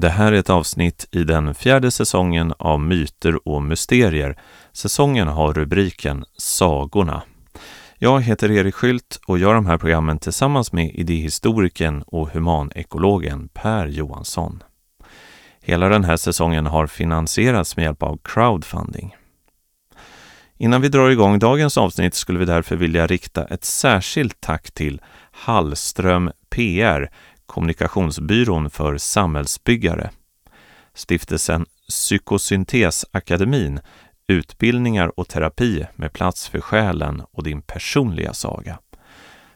Det här är ett avsnitt i den fjärde säsongen av Myter och mysterier. Säsongen har rubriken Sagorna. Jag heter Erik Skylt och gör de här programmen tillsammans med idéhistorikern och humanekologen Per Johansson. Hela den här säsongen har finansierats med hjälp av crowdfunding. Innan vi drar igång dagens avsnitt skulle vi därför vilja rikta ett särskilt tack till Hallström PR, kommunikationsbyrån för samhällsbyggare. Stiftelsen Psykosyntesakademin, utbildningar och terapi med plats för själen och din personliga saga.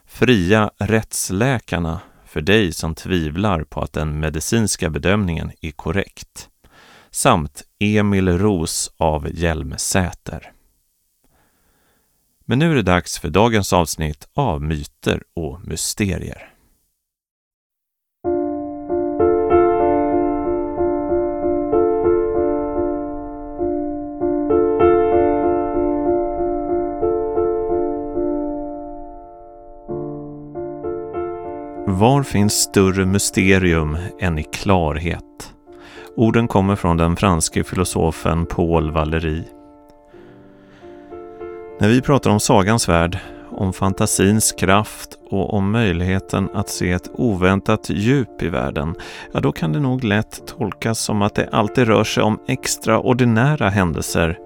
Fria rättsläkarna för dig som tvivlar på att den medicinska bedömningen är korrekt. Samt Emil Ros av Hjälmsäter. Men nu är det dags för dagens avsnitt av Myter och mysterier. Var finns större mysterium än i klarhet? Orden kommer från den franske filosofen Paul Valéry. När vi pratar om sagans värld, om fantasins kraft och om möjligheten att se ett oväntat djup i världen, ja då kan det nog lätt tolkas som att det alltid rör sig om extraordinära händelser.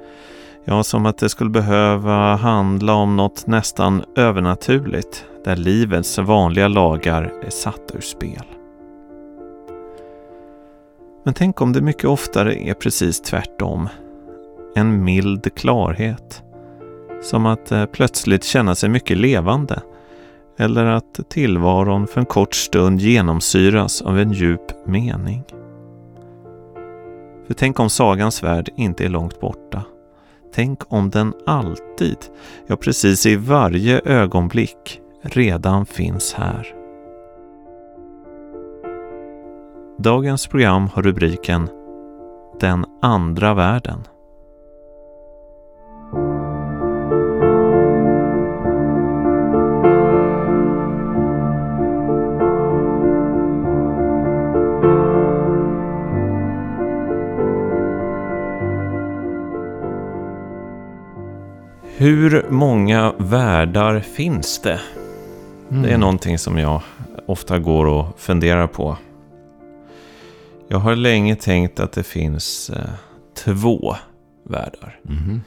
Ja, som att det skulle behöva handla om något nästan övernaturligt, där livets vanliga lagar är satta ur spel. Men tänk om det mycket oftare är precis tvärtom. En mild klarhet. Som att eh, plötsligt känna sig mycket levande. Eller att tillvaron för en kort stund genomsyras av en djup mening. För tänk om sagans värld inte är långt borta. Tänk om den alltid, ja precis i varje ögonblick, redan finns här. Dagens program har rubriken Den andra världen. Hur många världar finns det? Mm. Det är någonting som jag ofta går och funderar på. Jag har länge tänkt att det finns eh, två världar. Mm.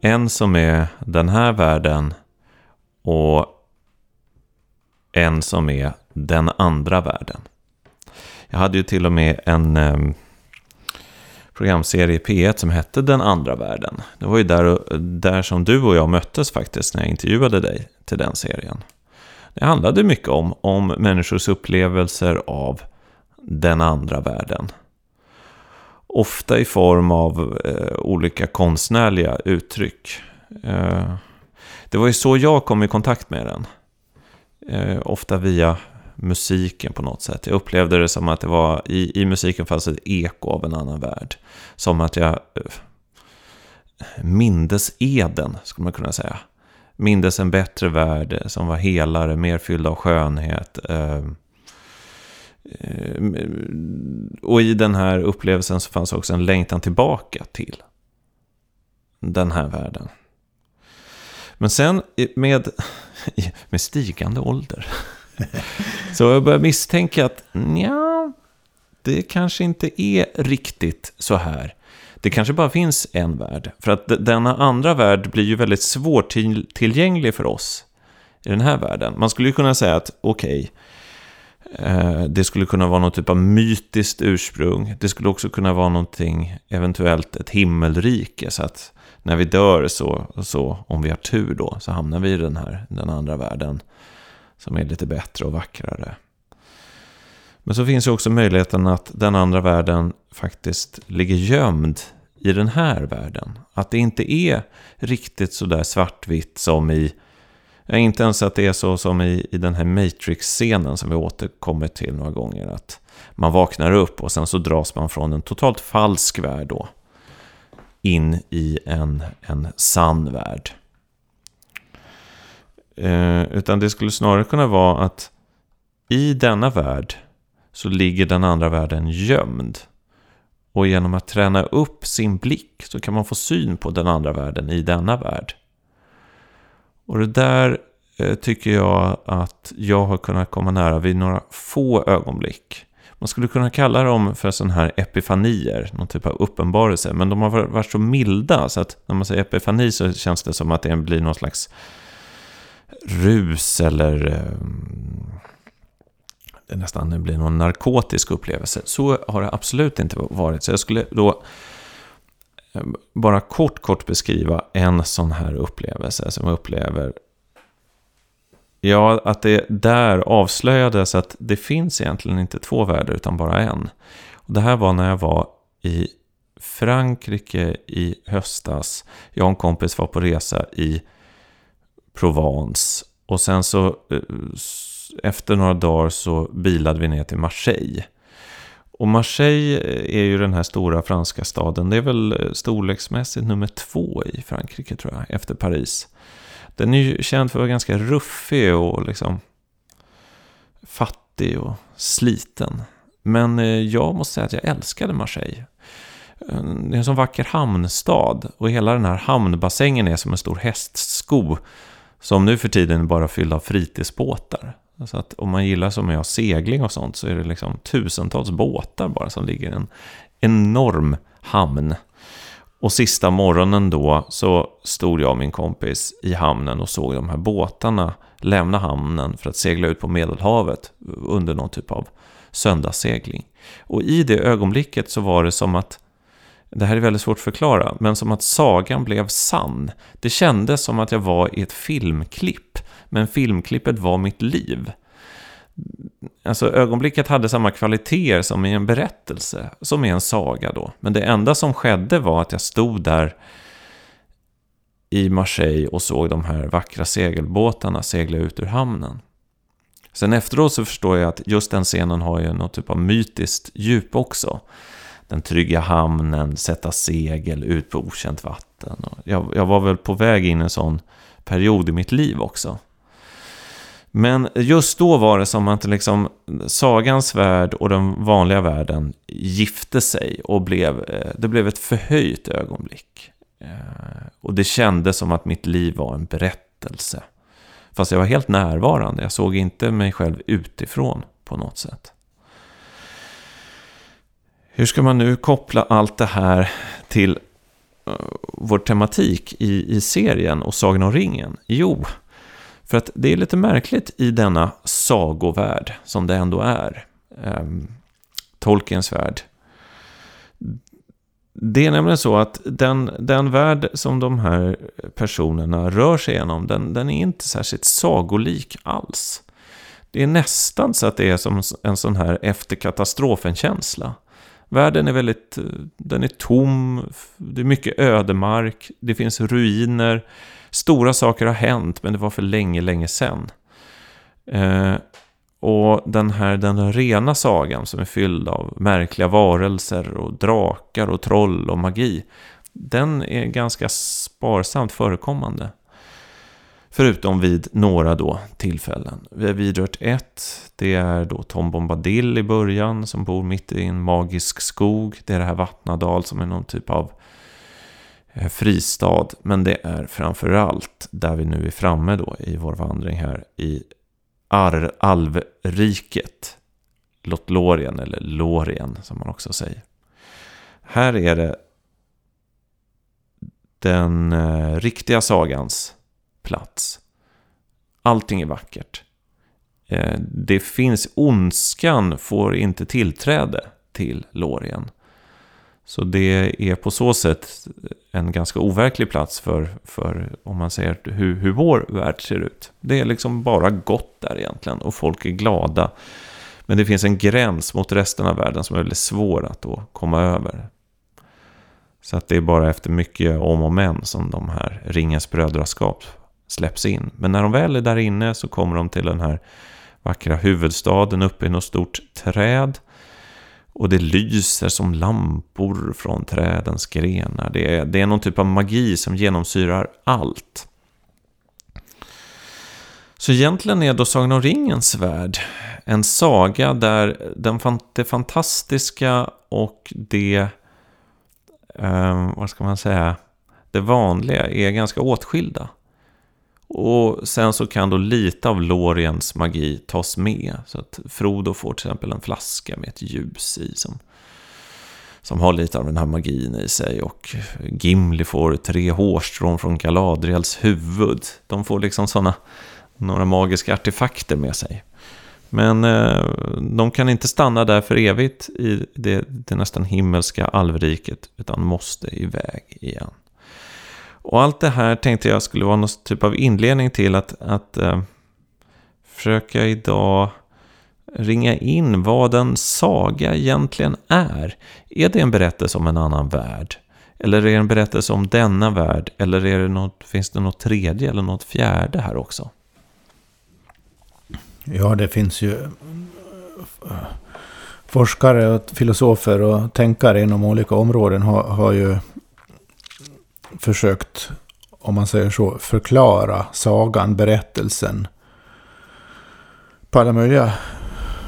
En som är den här världen och en som är den andra världen. Jag hade ju till och med en eh, programserie P1 som hette Den andra världen. Det var ju där, där som du och jag möttes faktiskt när jag intervjuade dig till den serien. Det handlade mycket om, om människors upplevelser av den andra världen. Ofta i form av eh, olika konstnärliga uttryck. Eh, det var ju så jag kom i kontakt med den. Eh, ofta via musiken på något sätt. Jag upplevde det som att det var i, i musiken fanns ett eko av en annan värld. Som att jag eh, mindes Eden, skulle man kunna säga mindes en bättre värld som var helare, mer fylld av skönhet. Ehm, eh, och i den här upplevelsen så fanns också en längtan tillbaka till den här världen. Men sen med, med stigande ålder så jag börjar misstänka att ja, det kanske inte är riktigt så här det kanske bara finns en värld. För att denna andra värld blir ju väldigt svårtillgänglig för oss i den här världen. Man skulle ju kunna säga att okej, okay, det skulle kunna vara någon typ av mytiskt ursprung. Det skulle också kunna vara någonting, eventuellt ett himmelrike. Så att när vi dör så, så om vi har tur då, så hamnar vi i den här, den andra världen. Som är lite bättre och vackrare. Men så finns ju också möjligheten att den andra världen faktiskt ligger gömd i den här världen. Att det inte är riktigt sådär svartvitt som i... Ja, inte ens att det är så som i, i den här Matrix-scenen som vi återkommer till några gånger. Att man vaknar upp och sen så dras man från en totalt falsk värld då. In i en, en sann värld. Eh, utan det skulle snarare kunna vara att i denna värld så ligger den andra världen gömd. Och genom att träna upp sin blick så kan man få syn på den andra världen i denna värld. Och det där eh, tycker jag att jag har kunnat komma nära vid några få ögonblick. Man skulle kunna kalla dem för sådana här epifanier, någon typ av uppenbarelse. Men de har varit så milda så att när man säger epifani så känns det som att det blir någon slags rus eller eh, det nästan blir någon narkotisk upplevelse. Så har det absolut inte varit. Så jag skulle då eh, bara kort, kort beskriva en sån här upplevelse som jag upplever. Ja, att det där avslöjades att det finns egentligen inte två världar utan bara en. Och det här var när jag var i Frankrike i höstas. Jag och en kompis var på resa i Provence. Och sen så eh, efter några dagar så bilade vi ner till Marseille. Och Marseille eh, är ju den här stora franska staden. Det är väl eh, storleksmässigt nummer två i Frankrike tror jag, efter Paris. Den är ju känd för att vara ganska ruffig och liksom fattig och sliten. Men jag måste säga att jag älskade Marseille. Det är en sån vacker hamnstad och hela den här hamnbassängen är som en stor hästsko som nu för tiden är bara fylld av fritidsbåtar. Så att om man gillar som jag segling och sånt så är det liksom tusentals båtar bara som ligger i en enorm hamn. Och sista morgonen då så stod jag och min kompis i hamnen och såg de här båtarna lämna hamnen för att segla ut på Medelhavet under någon typ av söndagssegling. Och i det ögonblicket så var det som att det här är väldigt svårt att förklara, men som att sagan blev sann. Det kändes som att jag var i ett filmklipp, men filmklippet var mitt liv. Alltså ögonblicket hade samma kvaliteter som i en berättelse, som i en saga då. Men det enda som skedde var att jag stod där i Marseille och såg de här vackra segelbåtarna segla ut ur hamnen. Sen efteråt så förstår jag att just den scenen har ju något typ av mytiskt djup också den trygga hamnen, sätta segel ut på okänt vatten. Jag, jag var väl på väg in i en sån period i mitt liv också. Men just då var det som att liksom sagans värld och den vanliga världen gifte sig och blev, eh, det blev ett förhöjt ögonblick. Eh, och det kändes som att mitt liv var en berättelse. Fast jag var helt närvarande, jag såg inte mig själv utifrån på något sätt. Hur ska man nu koppla allt det här till uh, vår tematik i, i serien och Sagan om ringen? Jo, för att det är lite märkligt i denna sagovärld som det ändå är. Um, Tolkiens värld. Det är nämligen så att den, den värld som de här personerna rör sig igenom, den, den är inte särskilt sagolik alls. Det är nästan så att det är som en sån här efter katastrofen-känsla. Världen är väldigt, eh, den är tom, det är mycket ödemark, det finns ruiner, stora saker har hänt men det var för länge, länge sedan. Eh, och den här den rena sagan som är fylld av märkliga varelser och drakar och troll och magi, den är ganska sparsamt förekommande. Förutom vid några då tillfällen. Vi har vidrört ett. Det är då Tom Bombadil i början som bor mitt i en magisk skog. Det är det här Vattnadal som är någon typ av eh, fristad. Men det är framförallt där vi nu är framme då i vår vandring här i Ar Alvriket. Lothlorien eller Lorien som man också säger. Här är det den eh, riktiga sagans plats. Allting är vackert. Eh, det finns, ondskan får inte tillträde till Lorien. Så det är på så sätt en ganska overklig plats för, för om man säger hur, hur vår värld ser ut. Det är liksom bara gott där egentligen och folk är glada. Men det finns en gräns mot resten av världen som är väldigt svår att då komma över. Så att det är bara efter mycket om och men som de här ringens brödraskap släpps in. Men när de väl är där inne så kommer de till den här vackra huvudstaden uppe i något stort träd. Och det lyser som lampor från trädens grenar. Det är, det är någon typ av magi som genomsyrar allt. Så egentligen är då Sagan om ringens värld en saga där den, det fantastiska och det eh, vad ska man säga, det vanliga är ganska åtskilda. Och sen så kan då lite av Loriens magi tas med. Så att Frodo får till exempel en flaska med ett ljus i som, som har lite av den här magin i sig. Och Gimli får tre hårstrån från Galadriels huvud. De får liksom sådana, några magiska artefakter med sig. Men eh, de kan inte stanna där för evigt i det, det nästan himmelska alvriket, utan måste iväg igen. Och allt det här tänkte jag skulle vara någon typ av inledning till att, att eh, försöka idag ringa in vad en saga egentligen är. Är det en berättelse om en annan värld? Eller är det en berättelse om denna värld? Eller är det något, finns det något tredje eller något fjärde här också? Ja, det finns ju eh, forskare och filosofer och tänkare inom olika områden har, har ju försökt, om man säger så, förklara sagan, berättelsen på alla möjliga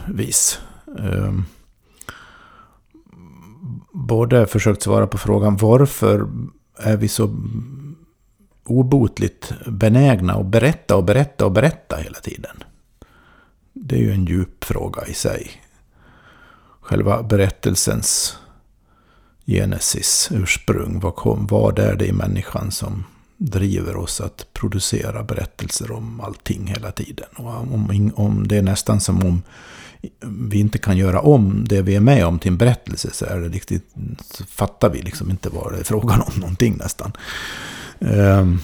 vis. Ehm, både försökt svara på frågan varför är vi så obotligt benägna att berätta och berätta och berätta hela tiden. Det är ju en djup fråga i sig. Själva berättelsens genesis, ursprung. Vad, kom, vad är det i människan som driver oss att producera berättelser om allting hela tiden? Och om, om det är nästan som om vi inte kan göra om det vi är med om till en berättelse så, är det riktigt, så fattar vi liksom inte vad det är frågan om någonting nästan. Um,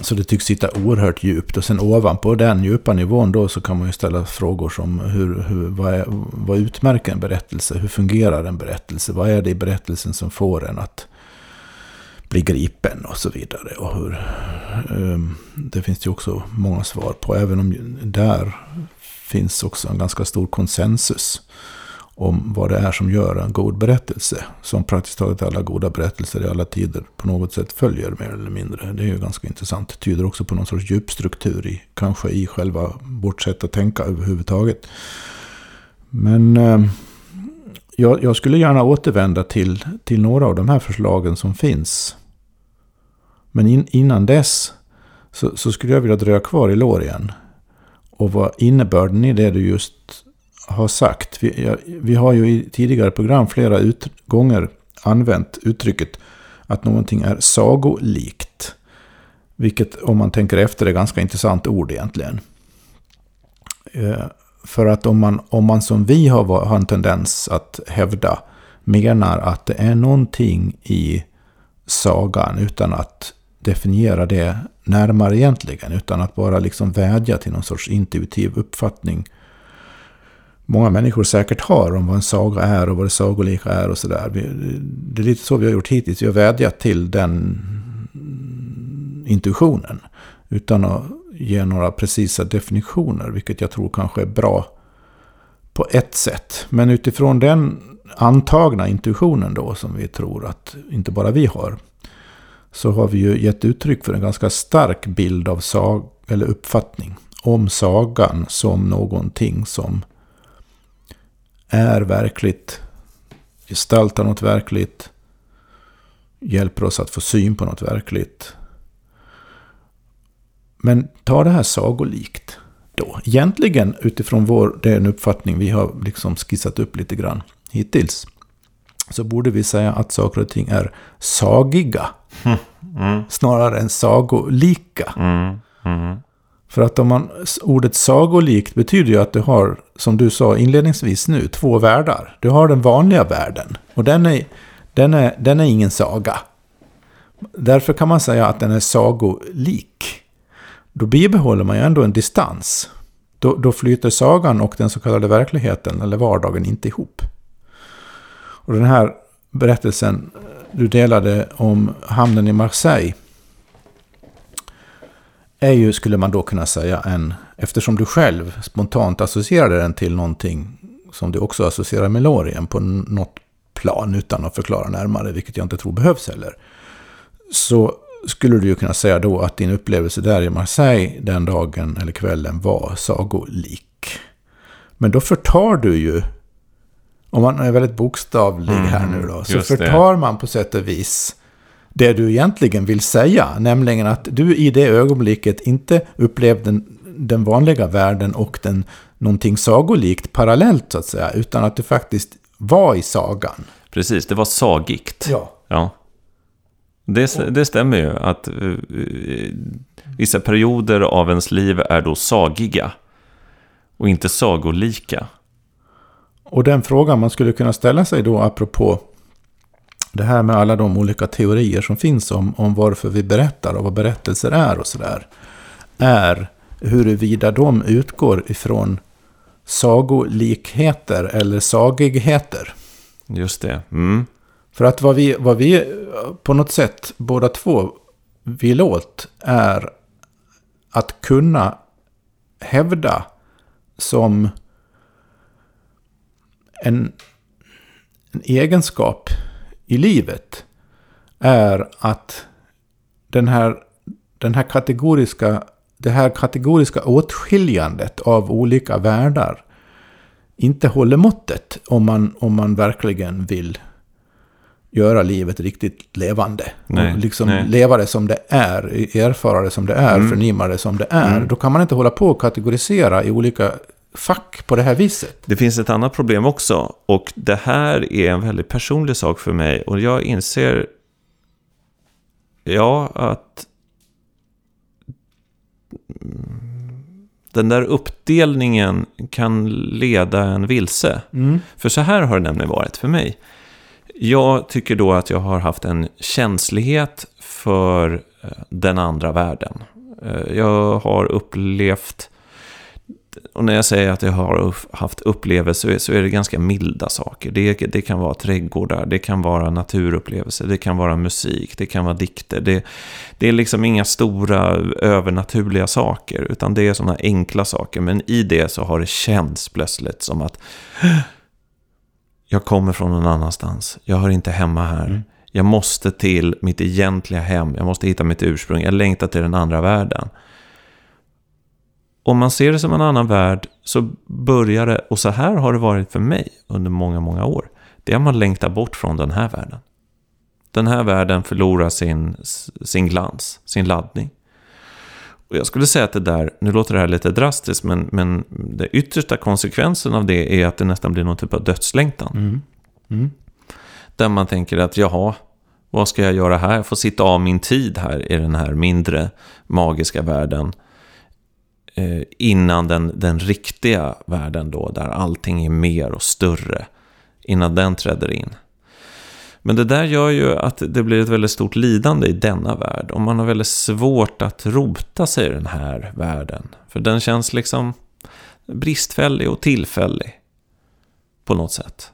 så det tycks sitta oerhört djupt. Och sen ovanpå den djupa nivån då så kan man ju ställa frågor som hur, hur, vad, är, vad utmärker en berättelse? Hur fungerar en berättelse? Vad är det i berättelsen som får en att bli gripen och så vidare. Och hur, um, det finns ju också många svar på. Även om där finns också en ganska stor konsensus om vad det är som gör en god berättelse. Som praktiskt taget alla goda berättelser i alla tider på något sätt följer mer eller mindre. Det är ju ganska intressant. Det tyder också på någon sorts djupstruktur i, kanske i själva vårt sätt att tänka överhuvudtaget. Men eh, jag, jag, skulle gärna återvända till, till några av de här förslagen som finns. Men in, innan dess så, så, skulle jag vilja dröja kvar i lår igen. Och vad innebörden i det du just har sagt. Vi, ja, vi har ju i tidigare program flera ut, gånger använt uttrycket att någonting är sagolikt. Vilket om man tänker efter är ganska intressant ord egentligen. Eh, för att om man, om man som vi har, har en tendens att hävda menar att det är någonting i sagan utan att definiera det närmare egentligen. Utan att bara liksom vädja till någon sorts intuitiv uppfattning många människor säkert har om vad en saga är och vad det sagolika är och sådär. Det är lite så vi har gjort hittills. Vi har vädjat till den intuitionen. Utan att ge några precisa definitioner, vilket jag tror kanske är bra på ett sätt. Men utifrån den antagna intuitionen då, som vi tror att inte bara vi har, så har vi ju gett uttryck för en ganska stark bild av sag eller uppfattning om sagan som någonting som är verkligt, gestaltar något verkligt, hjälper oss att få syn på något verkligt. Men ta det här sagolikt då. Egentligen utifrån vår, den uppfattning vi har liksom skissat upp lite grann hittills. Så borde vi säga att saker och ting är sagiga. Mm. Snarare än sagolika. Mm. Mm. För att om man, ordet sagolikt betyder ju att du har, som du sa inledningsvis nu, två världar. Du har den vanliga världen och den är, den är, den är ingen saga. Därför kan man säga att den är sagolik. Då bibehåller man ju ändå en distans. Då, då flyter sagan och den så kallade verkligheten eller vardagen inte ihop. Och den här berättelsen du delade om hamnen i Marseille är ju, skulle man då kunna säga, en... Eftersom du själv spontant associerade den till någonting som du också associerar med Lorien på något plan utan att förklara närmare, vilket jag inte tror behövs heller. Så skulle du ju kunna säga då att din upplevelse där i Marseille den dagen eller kvällen var sagolik. Men då förtar du ju om man är väldigt bokstavlig Mm, här nu då, så just det. förtar man på sätt och vis det du egentligen vill säga. Nämligen att du i det ögonblicket inte upplevde den, den vanliga världen och den, någonting sagolikt parallellt så att säga. Utan att du faktiskt var i sagan. Precis, det var sagigt. Ja. Ja. Det, det stämmer ju att eh, vissa perioder av ens liv är då sagiga och inte sagolika. Och den frågan man skulle kunna ställa sig då apropå det här med alla de olika teorier som finns om, om varför vi berättar och vad berättelser är och sådär. Är huruvida de utgår ifrån sagolikheter eller sagigheter. Just det. Mm. För att vad vi, vad vi på något sätt båda två vill åt är att kunna hävda som en, en egenskap i livet är att den här, den här kategoriska, det här kategoriska åtskiljandet av olika världar inte håller måttet om man, om man verkligen vill göra livet riktigt levande. Nej, och liksom nej. leva det som det är, erfara det som det är, Mm. förnimma det som det är. Mm. Då kan man inte hålla på och kategorisera i olika fack på det här viset. Det finns ett annat problem också. Och det här är en väldigt personlig sak för mig. Och jag inser... Ja, att... Den där uppdelningen kan leda en vilse. Mm. För så här har det nämligen varit för mig. Jag tycker då att jag har haft en känslighet för eh, den andra världen. Eh, Jag har upplevt, och när jag säger att jag har haft upplevelser så är det ganska milda saker. Det, det kan vara trädgårdar, det kan vara naturupplevelser, det kan vara musik, det kan vara dikter. Det, det är liksom inga stora övernaturliga saker, utan det är sådana enkla saker. Men i det så har det känts plötsligt som att jag kommer från någon annanstans. Jag hör inte hemma här. Mm. Jag måste till mitt egentliga hem. Jag måste hitta mitt ursprung. Jag längtar till den andra världen. Om man ser det som en annan värld så börjar det, och så här har det varit för mig under många, många år. Det är att man längtar bort från den här världen. Den här världen förlorar sin, sin glans, sin laddning. Och jag skulle säga att det där, nu låter det här lite drastiskt, men, men den yttersta konsekvensen av det är att det nästan blir någon typ av dödslängtan. Mm. Mm. Där man tänker att jaha, vad ska jag göra här? Jag får sitta av min tid här i den här mindre magiska världen. Eh, innan den, den riktiga världen då, där allting är mer och större. Innan den träder in. Men det där gör ju att det blir ett väldigt stort lidande i denna värld. Och man har väldigt svårt att rota sig i den här världen. För den känns liksom bristfällig och tillfällig. På något sätt.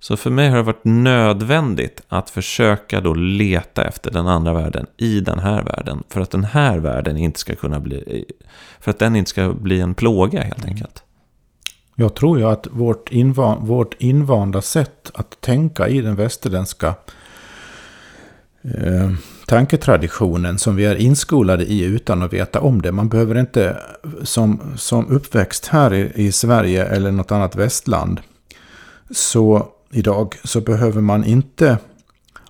Så för mig har det varit nödvändigt att försöka då leta efter den andra världen i den här världen. För att den här världen inte ska kunna bli... För att den inte ska bli en plåga helt enkelt. Jag tror ju att vårt, invan, vårt invanda sätt att tänka i den västerländska eh, tanketraditionen som vi är inskolade i utan att veta om det. Man behöver inte som, som uppväxt här i, i Sverige eller något annat västland så idag så behöver man inte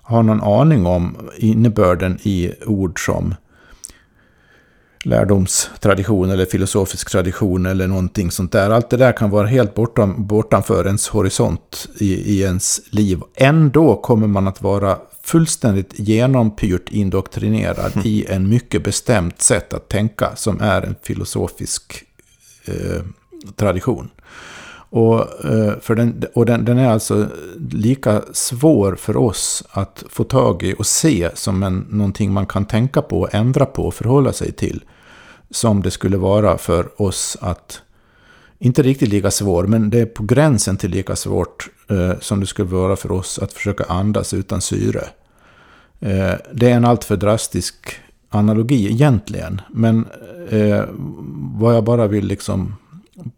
ha någon aning om innebörden i ord som lärdomstradition eller filosofisk tradition eller någonting sånt där. Allt det där kan vara helt bortom, bortanför ens horisont i, i ens liv. Ändå kommer man att vara fullständigt genompyrt indoktrinerad i en mycket bestämt sätt att tänka som är en filosofisk eh, tradition. Och, eh, för den, och den, den är alltså lika svår för oss att få tag i och se som en, någonting man kan tänka på, ändra på och förhålla sig till. Som det skulle vara för oss att, inte riktigt lika svår, men det är på gränsen till lika svårt eh, som det skulle vara för oss att försöka andas utan syre. Eh, det är en alltför drastisk analogi egentligen, men eh, vad jag bara vill liksom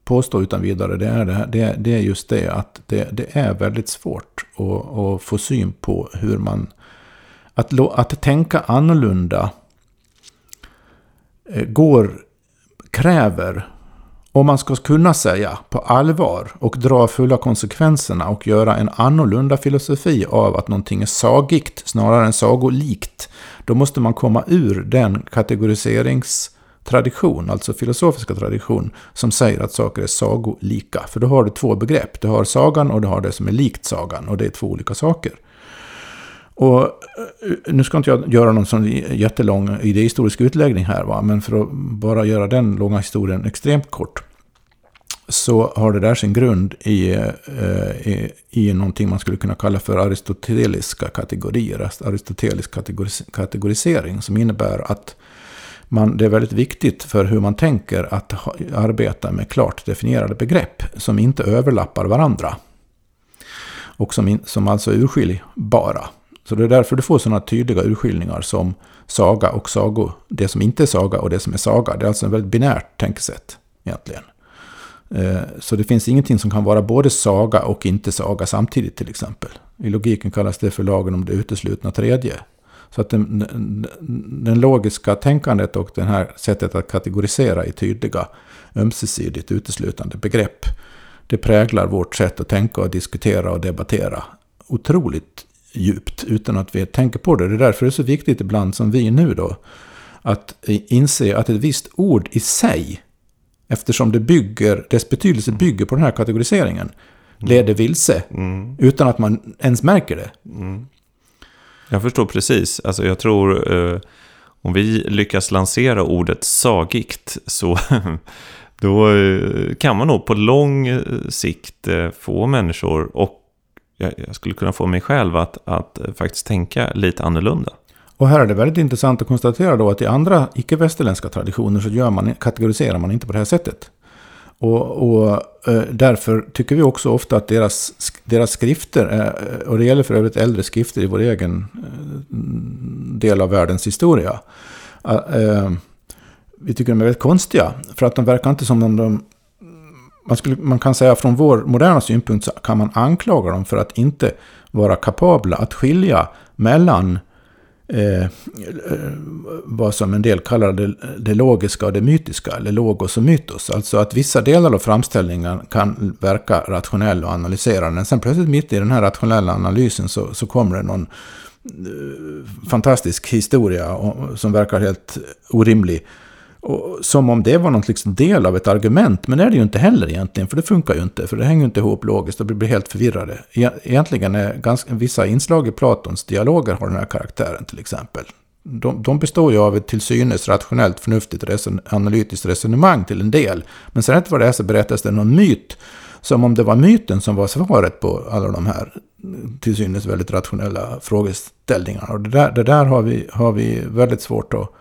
påstå utan vidare, det är, det, här, det, det är just det att det, det är väldigt svårt att, att få syn på hur man... Att, att tänka annorlunda eh, går, kräver om man ska kunna säga på allvar och dra fulla konsekvenserna och göra en annorlunda filosofi av att någonting är sagigt snarare än sagolikt, då måste man komma ur den kategoriserings tradition, alltså filosofiska tradition, som säger att saker är sagolika. För då har du två begrepp. Du har sagan och du har det som är likt sagan. Och det är två olika saker. Och eh, nu ska inte jag göra någon sån jättelång idéhistorisk utläggning här, va? men för att bara göra den långa historien extremt kort. Så har det där sin grund i, eh, i, i någonting man skulle kunna kalla för aristoteliska kategorier. Aristotelisk kategoris kategorisering som innebär att man, det är väldigt viktigt för hur man tänker att ha, arbeta med klart definierade begrepp som inte överlappar varandra. Och som, in, som alltså är urskiljbara. Så det är därför du får sådana tydliga urskiljningar som saga och sago. Det som inte är saga och det som är saga. Det är alltså ett väldigt binärt tänkesätt egentligen. Eh, så det finns ingenting som kan vara både saga och inte saga samtidigt till exempel. I logiken kallas det för lagen om det uteslutna tredje. Så att den, den logiska tänkandet och det här sättet att kategorisera i tydliga ömsesidigt uteslutande begrepp. Det präglar vårt sätt att tänka och diskutera och debattera otroligt djupt utan att vi tänker på det. Det är därför det är så viktigt ibland som vi nu då. Att inse att ett visst ord i sig, eftersom det bygger, dess betydelse bygger på den här kategoriseringen, mm. leder vilse. Mm. Utan att man ens märker det. Mm. Jag förstår precis. Alltså jag tror, eh, om vi lyckas lansera ordet sagigt så då eh, kan man nog på lång eh, sikt eh, få människor och jag, jag skulle kunna få mig själv att, att eh, faktiskt tänka lite annorlunda. Och här är det väldigt intressant att konstatera då att i andra icke-västerländska traditioner så gör man, kategoriserar man inte på det här sättet. Och, och eh, därför tycker vi också ofta att deras, deras skrifter, är, eh, och det gäller för övrigt äldre skrifter i vår egen eh, del av världens historia, ah, eh, vi tycker de är väldigt konstiga. För att de verkar inte som om de man, skulle, man kan säga från vår moderna synpunkt så kan man anklaga dem för att inte vara kapabla att skilja mellan Eh, eh, vad som en del kallar det, det, logiska och det mytiska, eller logos och mytos. Alltså att vissa delar av framställningen kan verka rationell och analyserande. Men sen plötsligt mitt i den här rationella analysen så, så kommer det någon eh, fantastisk historia som verkar helt orimlig. Och som om det var någon liksom del av ett argument. Men det är det ju inte heller egentligen. För det funkar ju inte. För det hänger ju inte ihop logiskt och vi blir helt förvirrade. E-, egentligen är ganska, vissa inslag i Platons dialoger har den här karaktären till exempel. De, de består ju av ett till synes rationellt, förnuftigt, reson, analytiskt resonemang till en del. Men sen rätt vad det är så berättas det någon myt. Som om det var myten som var svaret på alla de här till synes väldigt rationella frågeställningarna. Och det där, det där har, vi, har vi väldigt svårt att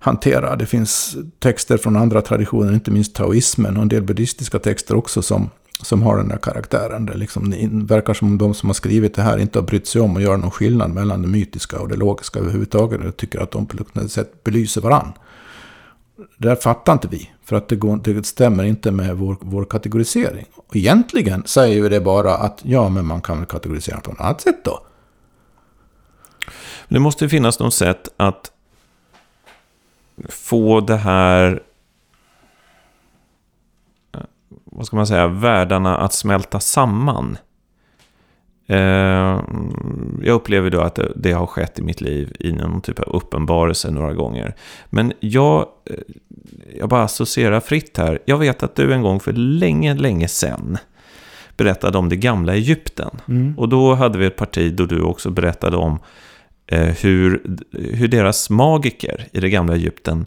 hantera. Det finns texter från andra traditioner, inte minst taoismen och en del buddhistiska texter också som, som har den här karaktären. Det, liksom, det verkar som om de som har skrivit det här inte har brytt sig om att göra någon skillnad mellan det mytiska och det logiska överhuvudtaget. Jag tycker att de på något sätt belyser varann. Det där fattar inte vi, för att det, går, det stämmer inte med vår, vår kategorisering. Och egentligen säger vi det bara att ja, men man kan väl kategorisera på något annat sätt då. Det måste finnas något sätt att få det här vad ska man säga, världarna att smälta samman. Eh, jag upplever då att det, har skett i mitt liv i någon typ av uppenbarelse några gånger. Men jag, eh, jag bara associerar fritt här. Jag vet att du en gång för länge, länge sedan berättade om det gamla Egypten. Mm. Och då hade vi ett parti då du också berättade om Eh, Eh, hur, hur deras magiker i det gamla Egypten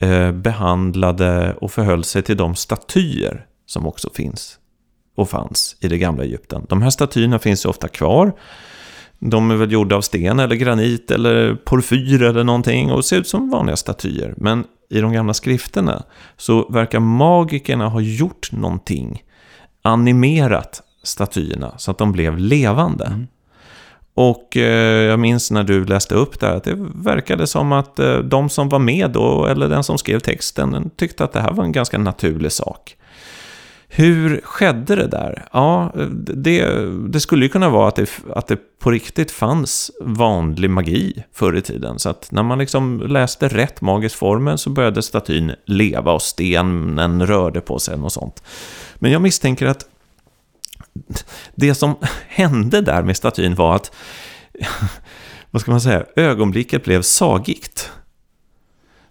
eh, behandlade och förhöll sig till de statyer som också finns och fanns i det gamla Egypten. De här statyerna finns ju ofta kvar. De är väl gjorda av sten eller granit eller porfyr eller någonting och ser ut som vanliga statyer. Men i de gamla skrifterna så verkar magikerna ha gjort någonting, animerat statyerna så att de blev levande. Mm. Och eh, jag minns när du läste upp det här att det verkade som att eh, de som var med då, eller den som skrev texten, tyckte att det här var en ganska naturlig sak. Hur skedde det där? Ja, det, det skulle ju kunna vara att det, att det på riktigt fanns vanlig magi förr i tiden. Så att när man liksom läste rätt magisk formel så började statyn leva och stenen rörde på sig och sånt. Men jag misstänker att det som hände där med statyn var att, vad ska man säga, ögonblicket blev sagigt.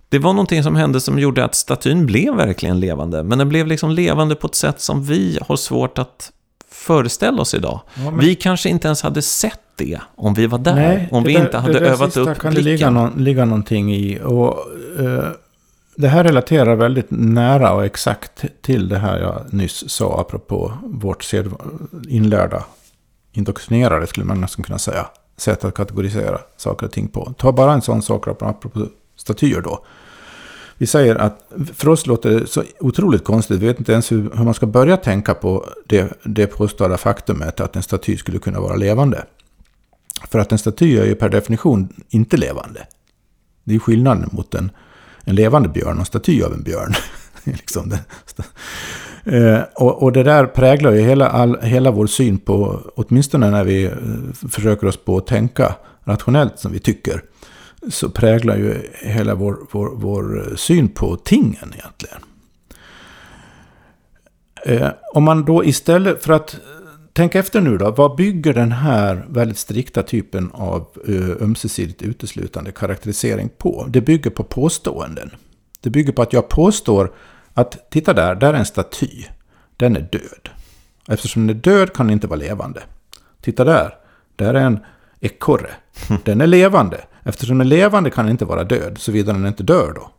Det var någonting som hände som gjorde att statyn blev verkligen levande. Men den blev liksom levande på ett sätt som vi har svårt att föreställa oss idag. Ja, men... Vi kanske inte ens hade sett det om vi var där. Nej, om vi där, inte hade övat upp blicken. kan det ligga, någon, ligga någonting i. Och, uh, det här relaterar väldigt nära och exakt till det här jag nyss sa apropå vårt inlärda indoktrinerade, skulle man nästan kunna säga, sätt att kategorisera saker och ting på. Ta bara en sån sak apropå statyer då. Vi säger att för oss låter det så otroligt konstigt. Vi vet inte ens hur, hur man ska börja tänka på det, det påstådda faktumet att en staty skulle kunna vara levande. För att en staty är ju per definition inte levande. Det är skillnaden mot en, en levande björn och en staty av en björn. liksom det, eh, och, och, det där präglar ju hela, all, hela vår syn på, åtminstone när vi eh, försöker oss på att tänka rationellt som vi tycker så präglar ju hela vår, vår, vår syn på tingen egentligen. Eh, om man då istället för att tänka efter nu då, vad bygger den här väldigt strikta typen av uh, ömsesidigt uteslutande karaktärisering på? Det bygger på påståenden. Det bygger på att jag påstår att titta där, där är en staty. Den är död. Eftersom den är död kan den inte vara levande. Titta där, där är en ekorre. Den är levande. Eftersom den är levande kan den inte vara död, såvida den inte dör då.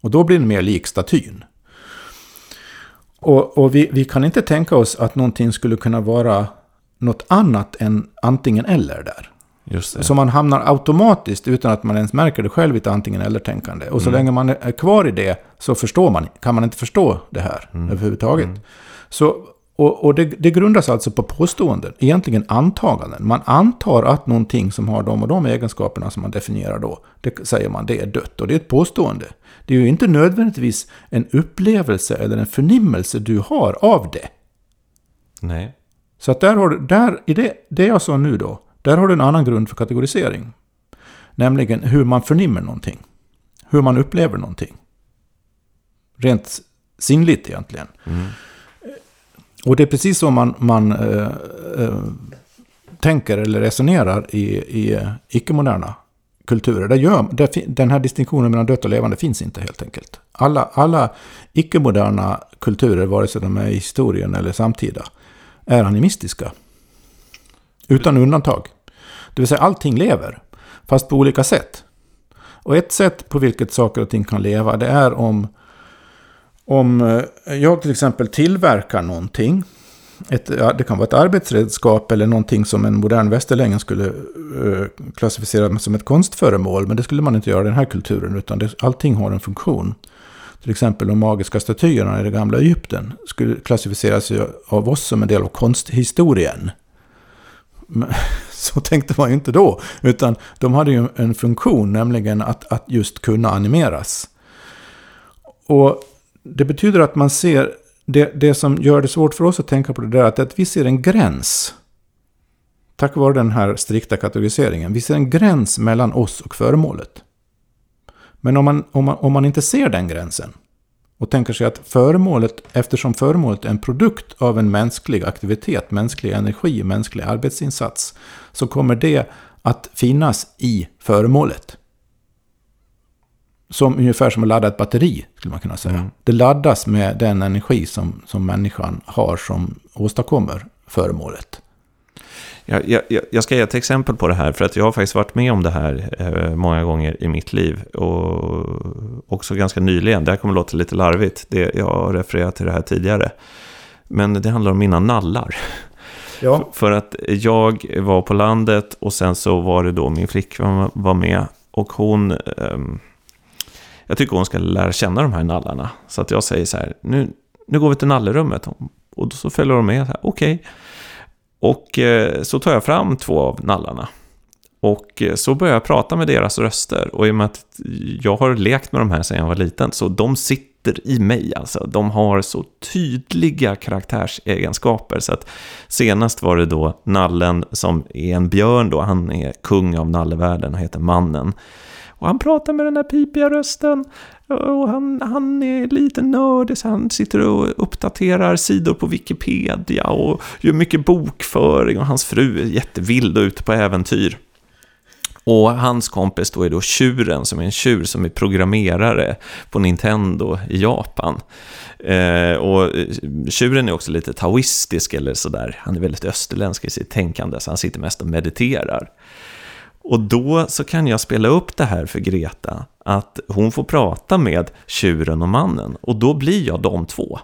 Och då blir den mer lik statyn. Och, och vi, vi, kan inte tänka oss att någonting skulle kunna vara något annat än antingen eller där. Just det. Så man hamnar automatiskt, utan att man ens märker det själv, i ett antingen eller-tänkande. Och så mm. länge man är kvar i det så förstår man, kan man inte förstå det här mm. överhuvudtaget. Mm. Så och, och det, det, grundas alltså på påståenden, egentligen antaganden. Man antar att någonting som har de och de egenskaperna som man definierar då, det säger man, det är dött. Och det är ett påstående. Det är ju inte nödvändigtvis en upplevelse eller en förnimmelse du har av det. Nej. Så att där har du, där, i det, det jag sa nu då, där har du en annan grund för kategorisering. Nämligen hur man förnimmer någonting. Hur man upplever någonting. Rent sinnligt egentligen. Mm. Och det är precis så man, man äh, äh, tänker eller resonerar i, i icke-moderna kulturer. Där gör, där, den här distinktionen mellan dött och levande finns inte helt enkelt. Alla, alla icke-moderna kulturer, vare sig de är i historien eller samtida, är animistiska. Utan undantag. Det vill säga allting lever, fast på olika sätt. Och ett sätt på vilket saker och ting kan leva, det är om om eh, jag till exempel tillverkar någonting. Ett, det kan vara ett arbetsredskap eller någonting som en modern västerlänning skulle eh, klassificera som ett konstföremål. Men det skulle man inte göra i den här kulturen, utan det, allting har en funktion. Till exempel de magiska statyerna i det gamla Egypten skulle klassificeras av oss som en del av konsthistorien. Men, så tänkte man ju inte då, utan de hade ju en funktion, nämligen att, att just kunna animeras. Och det betyder att man ser, det, det som gör det svårt för oss att tänka på det där, att, att vi ser en gräns. Tack vare den här strikta kategoriseringen. Vi ser en gräns mellan oss och föremålet. Men om man, om man, om man inte ser den gränsen och tänker sig att föremålet, eftersom föremålet är en produkt av en mänsklig aktivitet, mänsklig energi, mänsklig arbetsinsats, så kommer det att finnas i föremålet. Som, ungefär som att ladda ett batteri, skulle man kunna säga. Mm. Det laddas med den energi som, som människan har som åstadkommer föremålet. Jag, jag, jag, ska ge ett exempel på det här, för att jag har faktiskt varit med om det här eh, många gånger i mitt liv. Och också ganska nyligen, det här kommer låta lite larvigt, det, jag har refererat till det här tidigare. Men det handlar om mina nallar. Ja. För att jag var på landet och sen så var det då min flickvän var med. Och hon... Eh, jag tycker hon ska lära känna de här nallarna. Så att jag säger så här, nu, nu går vi till nallerummet. Och så följer hon med, okej. Okay. Och eh, så tar jag fram två av nallarna. Och eh, så börjar jag prata med deras röster. Och i och med att jag har lekt med de här sedan jag var liten, så de sitter sitter i mig alltså. De har så tydliga karaktärsegenskaper. Så att senast var det då Nallen som är en björn då. Han är kung av nallevärlden och heter Mannen. Och han pratar med den här pipiga rösten. Och han, han är lite nördig, så han sitter och uppdaterar sidor på Wikipedia och gör mycket bokföring. Och hans fru är jättevild och ute på äventyr. Och hans kompis då är då tjuren, som är en tjur som är programmerare på Nintendo i Japan. Eh, och eh, tjuren är också lite taoistisk eller sådär. Han är väldigt österländsk i sitt tänkande, så han sitter mest och mediterar. Och då så kan jag spela upp det här för Greta, att hon får prata med tjuren och mannen. Och då blir jag de två.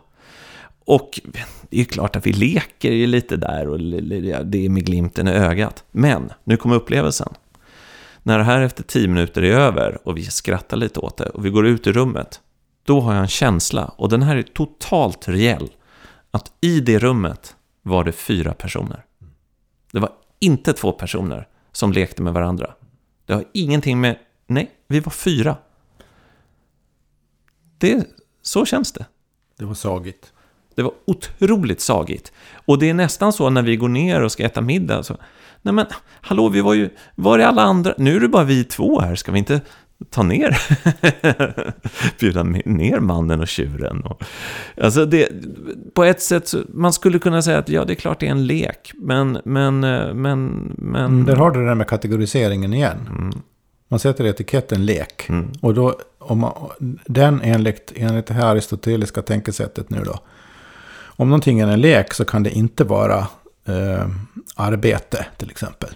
Och det är ju klart att vi leker ju lite där och det är med glimten i ögat. Men nu kommer upplevelsen. När det här efter tio minuter är över och vi skrattar lite åt det och vi går ut i rummet, då har jag en känsla, och den här är totalt reell, att i det rummet var det fyra personer. Det var inte två personer som lekte med varandra. Det har ingenting med... Nej, vi var fyra. Det, så känns det. Det var sagigt. Det var otroligt sagigt. Och det är nästan så när vi går ner och ska äta middag. Så, Nej men, hallå, vi var ju... Var är alla andra? Nu är det bara vi två här, ska vi inte ta ner? Bjuda ner mannen och tjuren. Och, alltså det, på ett sätt, man skulle kunna säga att ja, det är klart det är en lek. Men, men, men, men... Mm, där har du det där med kategoriseringen igen. Mm. Man sätter etiketten lek. Mm. Och då, om man, den enligt, enligt det här aristoteliska tänkesättet nu då. Om någonting är en lek så kan det inte vara eh, arbete till exempel.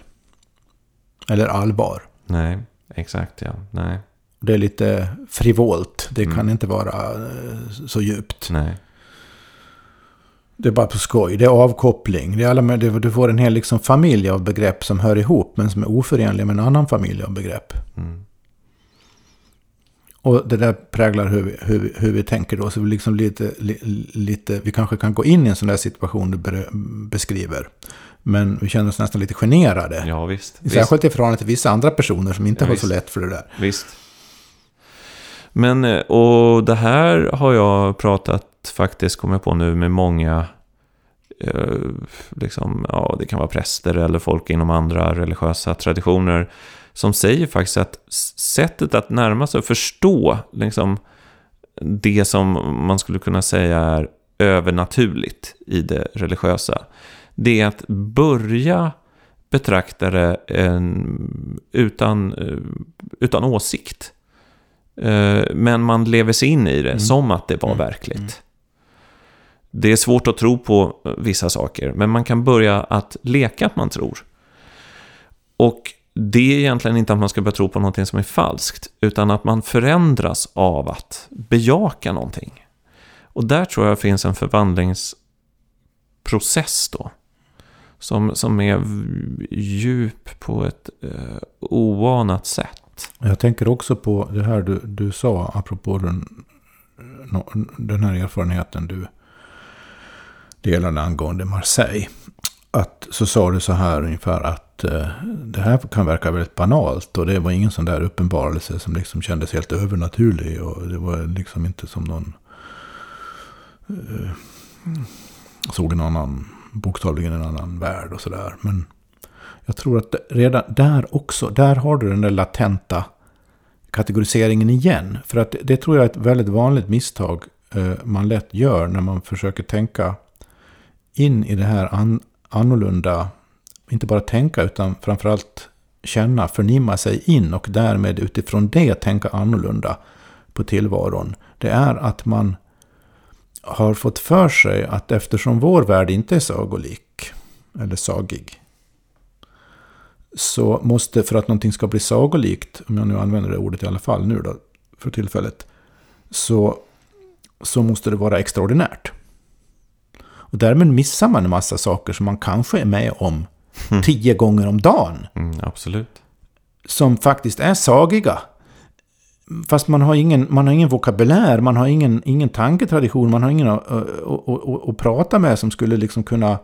Eller allvar. Nej, exakt ja. Nej. Det är lite frivolt. Det mm. kan inte vara eh, så djupt. Nej. Det är bara på skoj. Det är avkoppling. Det är alla, du får en hel liksom familj av begrepp som hör ihop. Men som är oförenliga med en annan familj av begrepp. Mm. Och det där präglar hur vi, hur, hur vi tänker då. Så vi, liksom lite, lite, vi kanske kan gå in i en sån där situation du beskriver. Men vi känner oss nästan lite generade. Ja, visst. Särskilt i förhållande till vissa andra personer som inte ja, har visst. så lätt för det där. Visst. Men, eh, och det här har jag pratat faktiskt, kommer jag på nu, med många eh, liksom, ja, det kan vara präster eller folk inom andra religiösa traditioner som säger faktiskt att sättet att närma sig och förstå liksom, det som man skulle kunna säga är övernaturligt i det religiösa, det är att börja betrakta det utan, eh, utan åsikt. Eh, men man lever sig in i det mm. som att det var mm. verkligt. Mm. Det är svårt att tro på vissa saker, men man kan börja att leka att man tror. Och det är egentligen inte att man ska börja tro på någonting som är falskt, utan att man förändras av att bejaka någonting. Och där tror jag finns en förvandlingsprocess då. Som, som är djup på ett eh, oanat sätt. Jag tänker också på det här du, du sa, apropå den, den här erfarenheten du delade angående Marseille. Att så sa du så här ungefär att eh, det här kan verka väldigt banalt. Och det var ingen sån där uppenbarelse som liksom kändes helt övernaturlig. Och det var liksom inte som någon... Eh, såg en annan, bokstavligen en annan värld och sådär. Men jag tror att redan där också, där har du den där latenta kategoriseringen igen. För att det tror jag är ett väldigt vanligt misstag eh, man lätt gör när man försöker tänka in i det här an, annorlunda inte bara tänka utan framförallt känna, förnimma sig in och därmed utifrån det tänka annorlunda på tillvaron. Det är att man har fått för sig att eftersom vår värld inte är sagolik, eller sagig, så måste, för att någonting ska bli sagolikt, om jag nu använder det ordet i alla fall nu då, för tillfället, så, så måste det vara extraordinärt. Och därmed missar man en massa saker som man kanske är med om mm. tio gånger om dagen. Mm, absolut. Som faktiskt är sagiga. Fast man har ingen, man har ingen vokabulär, man har ingen, ingen tanketradition, man har ingen att, att, att, att prata med som skulle liksom kunna...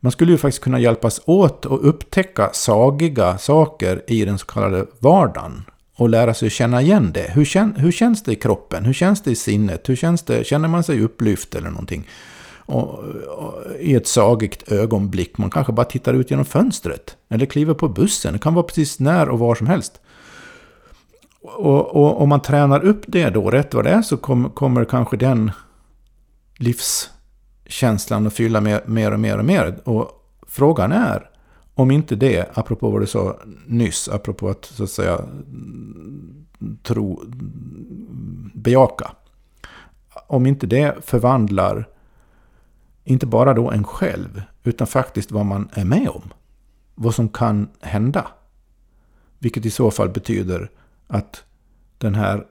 Man skulle ju faktiskt kunna hjälpas åt att upptäcka sagiga saker i den så kallade vardagen. och lära sig känna igen det. Hur, kän, hur känns det i kroppen? Hur känns det i sinnet? Hur känns det? Känner man sig upplyft eller någonting? Och, och, I ett sagigt ögonblick. Man kanske bara tittar ut genom fönstret. Eller kliver på bussen. Det kan vara precis när och var som helst. Och, om man tränar upp det då, rätt vad det är, så kom, kommer kanske den livskänslan att fylla mer, mer och mer och mer. Och frågan är om inte det, apropå vad du sa nyss, apropå att så att säga tro, bejaka. Om inte det förvandlar, inte bara då en själv, utan faktiskt vad man är med om. Vad som kan hända. Vilket i så fall betyder att den här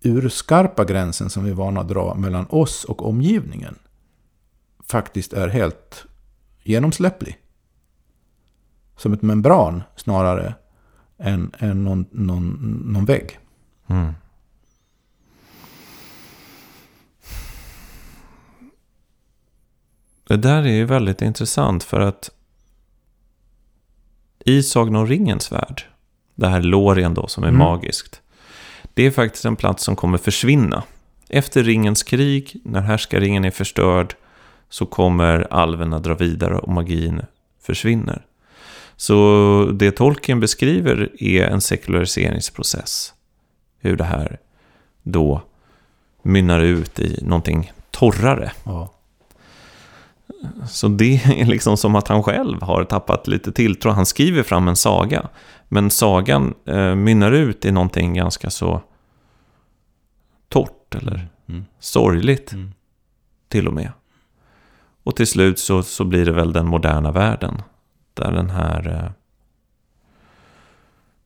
urskarpa gränsen som vi är vana att dra mellan oss och omgivningen faktiskt är helt genomsläpplig som ett membran snarare än, än någon, någon, någon vägg. Mm. Det där är ju väldigt intressant för att i Sagan om ringens värld, det här Lorien då som är mm. magiskt, det är faktiskt en plats som kommer försvinna. Efter ringens krig, när härskaringen är förstörd, så kommer alverna dra vidare och magin försvinner. Så det Tolkien beskriver är en sekulariseringsprocess. Hur det här då mynnar ut i någonting torrare. Ja. Så det är liksom som att han själv har tappat lite tilltro. Han skriver fram en saga. Men sagan eh, mynnar ut i någonting ganska så torrt eller mm. sorgligt. Mm. Till och med. Och till slut så, så blir det väl den moderna världen där den här eh,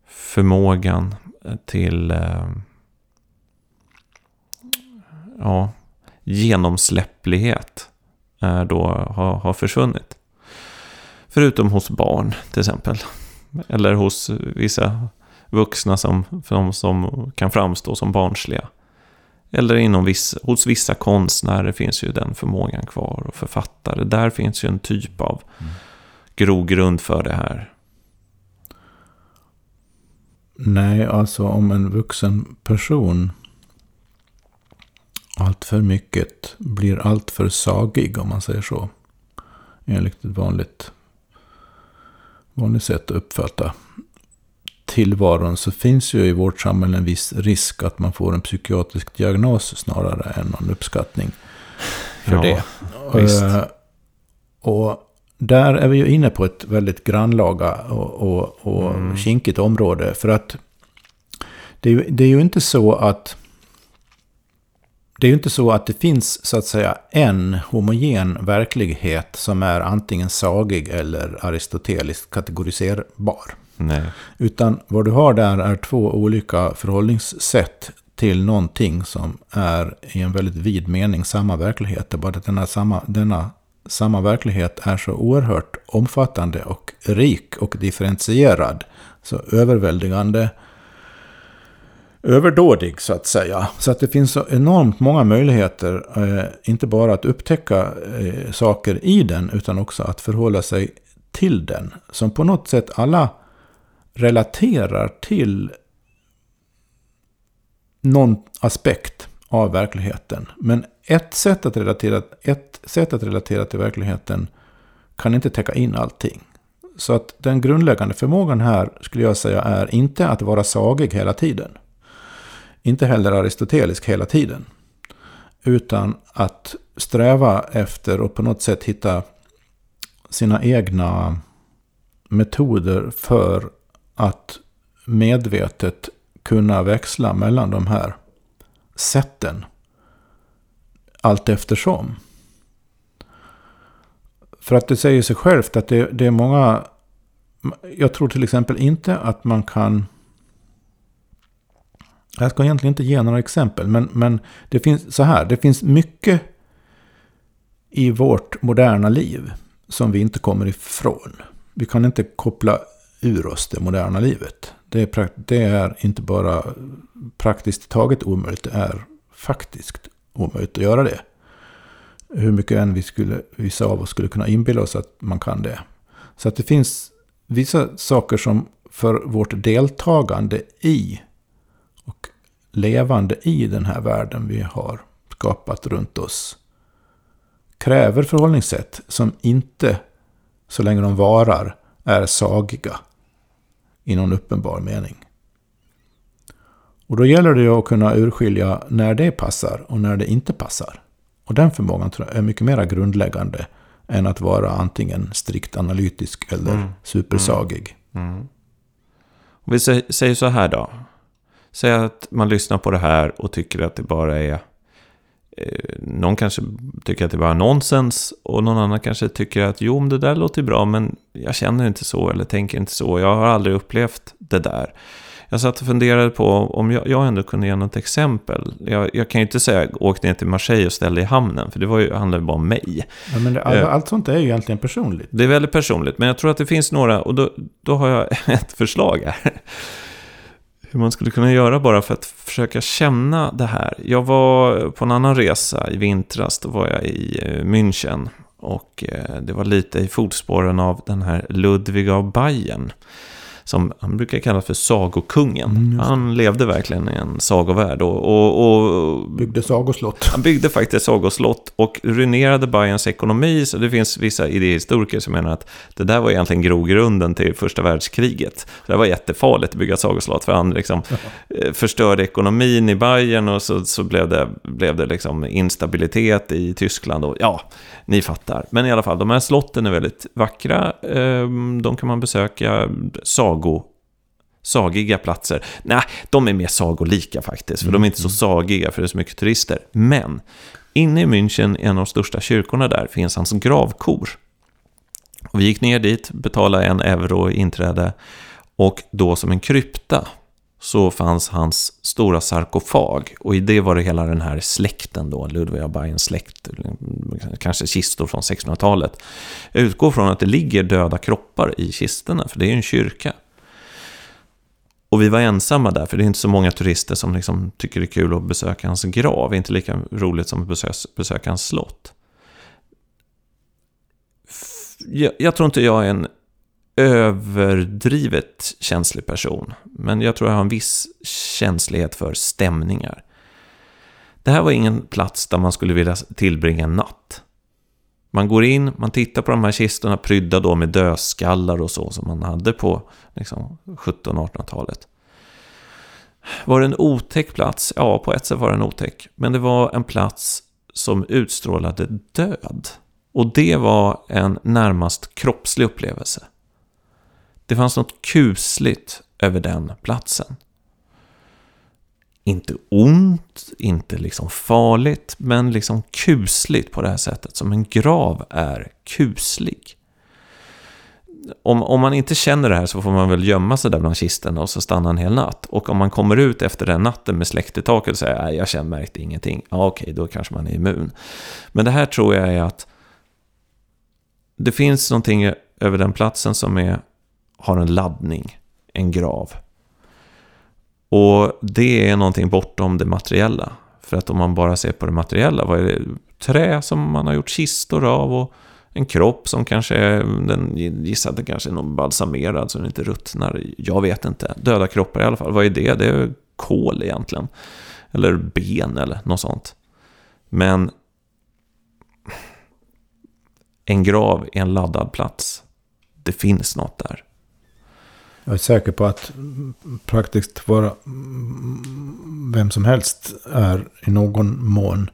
förmågan till eh, ja, genomsläpplighet är då, har, har försvunnit. Förutom hos barn till exempel. Eller hos vissa vuxna som, som, som kan framstå som barnsliga. Eller inom viss, hos vissa konstnärer finns ju den förmågan kvar. Och författare, där finns ju en typ av mm grogrund för det här? Nej, alltså om en vuxen person allt för mycket blir allt för sagig om man säger så. Enligt ett vanligt, vanligt sätt att uppfatta tillvaron så finns ju i vårt samhälle en viss risk att man får en psykiatrisk diagnos snarare än någon uppskattning för ja, det. Visst. Uh, och där är vi ju inne på ett väldigt grannlaga och, och, och mm. kinkigt område. För att det är, det är ju inte så att det är ju inte så att det finns så att säga en homogen verklighet som är antingen sagig eller aristoteliskt kategoriserbar. Nej. Utan vad du har där är två olika förhållningssätt till någonting som är i en väldigt vid mening samma verklighet. Det är bara att denna, samma, denna samma verklighet är så oerhört omfattande och rik och differentierad. Så överväldigande överdådig så att säga. Så att det finns så enormt många möjligheter, eh, inte bara att upptäcka eh, saker i den, utan också att förhålla sig till den. Som på något sätt alla relaterar till någon aspekt av verkligheten. Men ett sätt, att relatera, ett sätt att relatera till verkligheten kan inte täcka in allting. Så att den grundläggande förmågan här skulle jag säga är inte att vara sagig hela tiden. Inte heller aristotelisk hela tiden. Utan att sträva efter och på något sätt hitta sina egna metoder för att medvetet kunna växla mellan de här sätten allt eftersom. För att det säger sig självt att det, det är många... Jag tror till exempel inte att man kan... Jag ska egentligen inte ge några exempel, men, men det finns så här. Det finns mycket i vårt moderna liv som vi inte kommer ifrån. Vi kan inte koppla ur oss det moderna livet. Det är, det är inte bara praktiskt taget omöjligt, det är faktiskt omöjligt att göra det. Hur mycket än vi skulle, vissa av oss skulle kunna inbilla oss att man kan det. Så att det finns vissa saker som för vårt deltagande i levande i den här världen vi har skapat runt oss kräver förhållningssätt som inte, så länge de varar, är sagiga i någon uppenbar mening. Och då gäller det ju att kunna urskilja när det passar och när det inte passar. Och den förmågan tror jag är mycket mer grundläggande än att vara antingen strikt analytisk eller mm. supersagig. Mm. Mm. Om vi säger så här då. Säg att man lyssnar på det här och tycker att det bara är... Eh, någon kanske tycker att det bara är nonsens och någon annan kanske tycker att jo, men det där låter bra, men jag känner inte så eller tänker inte så. Jag har aldrig upplevt det där. Jag satt och funderade på om jag, jag ändå kunde ge något exempel. Jag, jag kan ju inte säga åk ner till Marseille och ställ dig i hamnen, för det var ju, handlade bara om mig. Ja, men det, all, allt sånt är ju egentligen personligt. Det är väldigt personligt, men jag tror att det finns några, och då, då har jag ett förslag här. Hur man skulle kunna göra bara för att försöka känna det här. Jag var på en annan resa i vintras, då var jag i eh, München. Och eh, det var lite i fotspåren av den här Ludwig av Bayern som han brukar kallas för sagokungen. Mm, han levde verkligen i en sagovärld. Och, och, och, byggde sagoslott. Han byggde faktiskt sagoslott och ruinerade Bayerns ekonomi. Så det finns vissa idéhistoriker som menar att det där var egentligen grogrunden till första världskriget. Det var jättefarligt att bygga sagoslott för han liksom eh, förstörde ekonomin i Bayern och så, så blev det, blev det liksom instabilitet i Tyskland. Och, ja, ni fattar. Men i alla fall, de här slotten är väldigt vackra. Ehm, de kan man besöka. Sago sagiga platser. Nej, de är mer sagolika faktiskt, för mm. de är inte så mm. sagiga för det är så mycket turister. Men inne i München, en av de största kyrkorna där, finns hans gravkor. Och vi gick ner dit, betalade en euro i inträde och då som en krypta så fanns hans stora sarkofag. Och i det var det hela den här släkten då, Ludvig av Bayerns släkt, kanske kistor från 1600-talet. Jag utgår från att det ligger döda kroppar i kistorna, för det är ju en kyrka. Och vi var ensamma där, för det är inte så många turister som liksom tycker det är kul att besöka hans grav. Det är inte lika roligt som att besöka, besöka hans slott. Jag, jag tror inte jag är en överdrivet känslig person. Men jag tror jag har en viss känslighet för stämningar. Det här var ingen plats där man skulle vilja tillbringa en natt. Man går in, man tittar på de här kistorna prydda då med dödskallar och så som man hade på liksom, 1700-1800-talet. Var det en otäck plats? Ja, på ett sätt var den otäck. Men det var en plats som utstrålade död. Och det var en närmast kroppslig upplevelse. Det fanns något kusligt över den platsen. Inte ont, inte liksom farligt, men liksom kusligt på det här sättet. Som en grav är kuslig. Om, om man inte känner det här så får man väl gömma sig där bland kistorna och så stanna en hel natt. Och om man kommer ut efter den natten med släkt i taket och säger att jag känner, märkte ingenting. Ja, okej, då kanske man är immun. Men det här tror jag är att det finns någonting över den platsen som är har en laddning, en grav. Och det är någonting bortom det materiella. För att om man bara ser på det materiella, vad är det? Trä som man har gjort kistor av och en kropp som kanske är, den gissade kanske är någon balsamerad så den inte ruttnar. Jag vet inte. Döda kroppar i alla fall. Vad är det? Det är kol egentligen. Eller ben eller något sånt. Men en grav är en laddad plats. Det finns något där. Jag är säker på att praktiskt vara vem som helst är i någon mån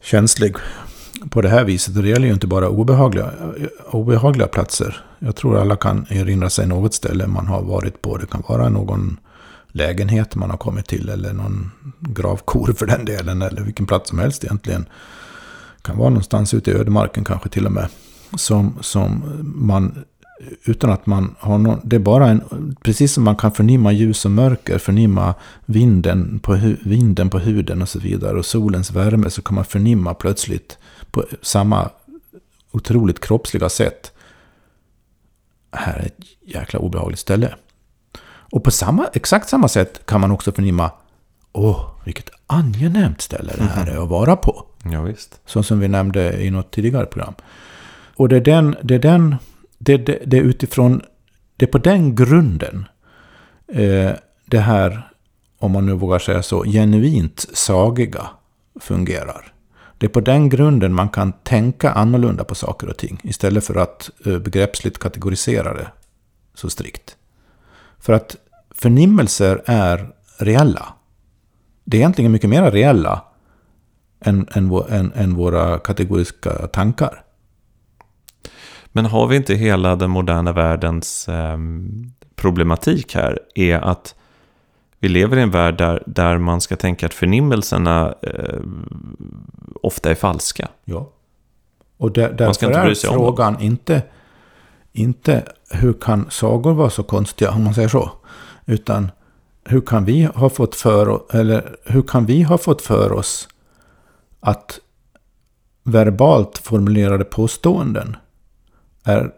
känslig på det här viset. Och det gäller ju inte bara obehagliga, obehagliga platser. Jag tror alla kan erinra sig något ställe man har varit på. Det kan vara någon lägenhet man har kommit till eller någon gravkor för den delen. Eller vilken plats som helst egentligen. Det kan vara någonstans ute i ödemarken kanske till och med. Som, som man utan att man har någon, det är bara en, precis som man kan förnimma ljus och mörker, förnimma vinden på, hu, vinden på huden och så vidare, och solens värme, så kan man förnimma plötsligt på samma otroligt kroppsliga sätt. Här är ett jäkla obehagligt ställe. Och på samma, exakt samma sätt kan man också förnimma, åh, vilket angenämt ställe det här är att vara på. Ja, visst. Så som vi nämnde i något tidigare program. Och det är den, det är den det, det, det är utifrån det är på den grunden eh, det här, om man nu vågar säga så, genuint sagiga fungerar. Det är på den grunden man kan tänka annorlunda på saker och ting. Istället för att eh, begreppsligt kategorisera det så strikt. För att förnimmelser är reella. Det är egentligen mycket mer reella än, än, än, än våra kategoriska tankar. Men har vi inte hela den moderna världens eh, problematik här? Är att vi lever i en värld där, där man ska tänka att förnimmelserna eh, ofta är falska. Ja. Och där, därför är frågan inte, inte hur kan sagor vara så konstiga, om man säger så. Utan hur kan vi ha fått för, eller hur kan vi ha fått för oss att verbalt formulerade påståenden är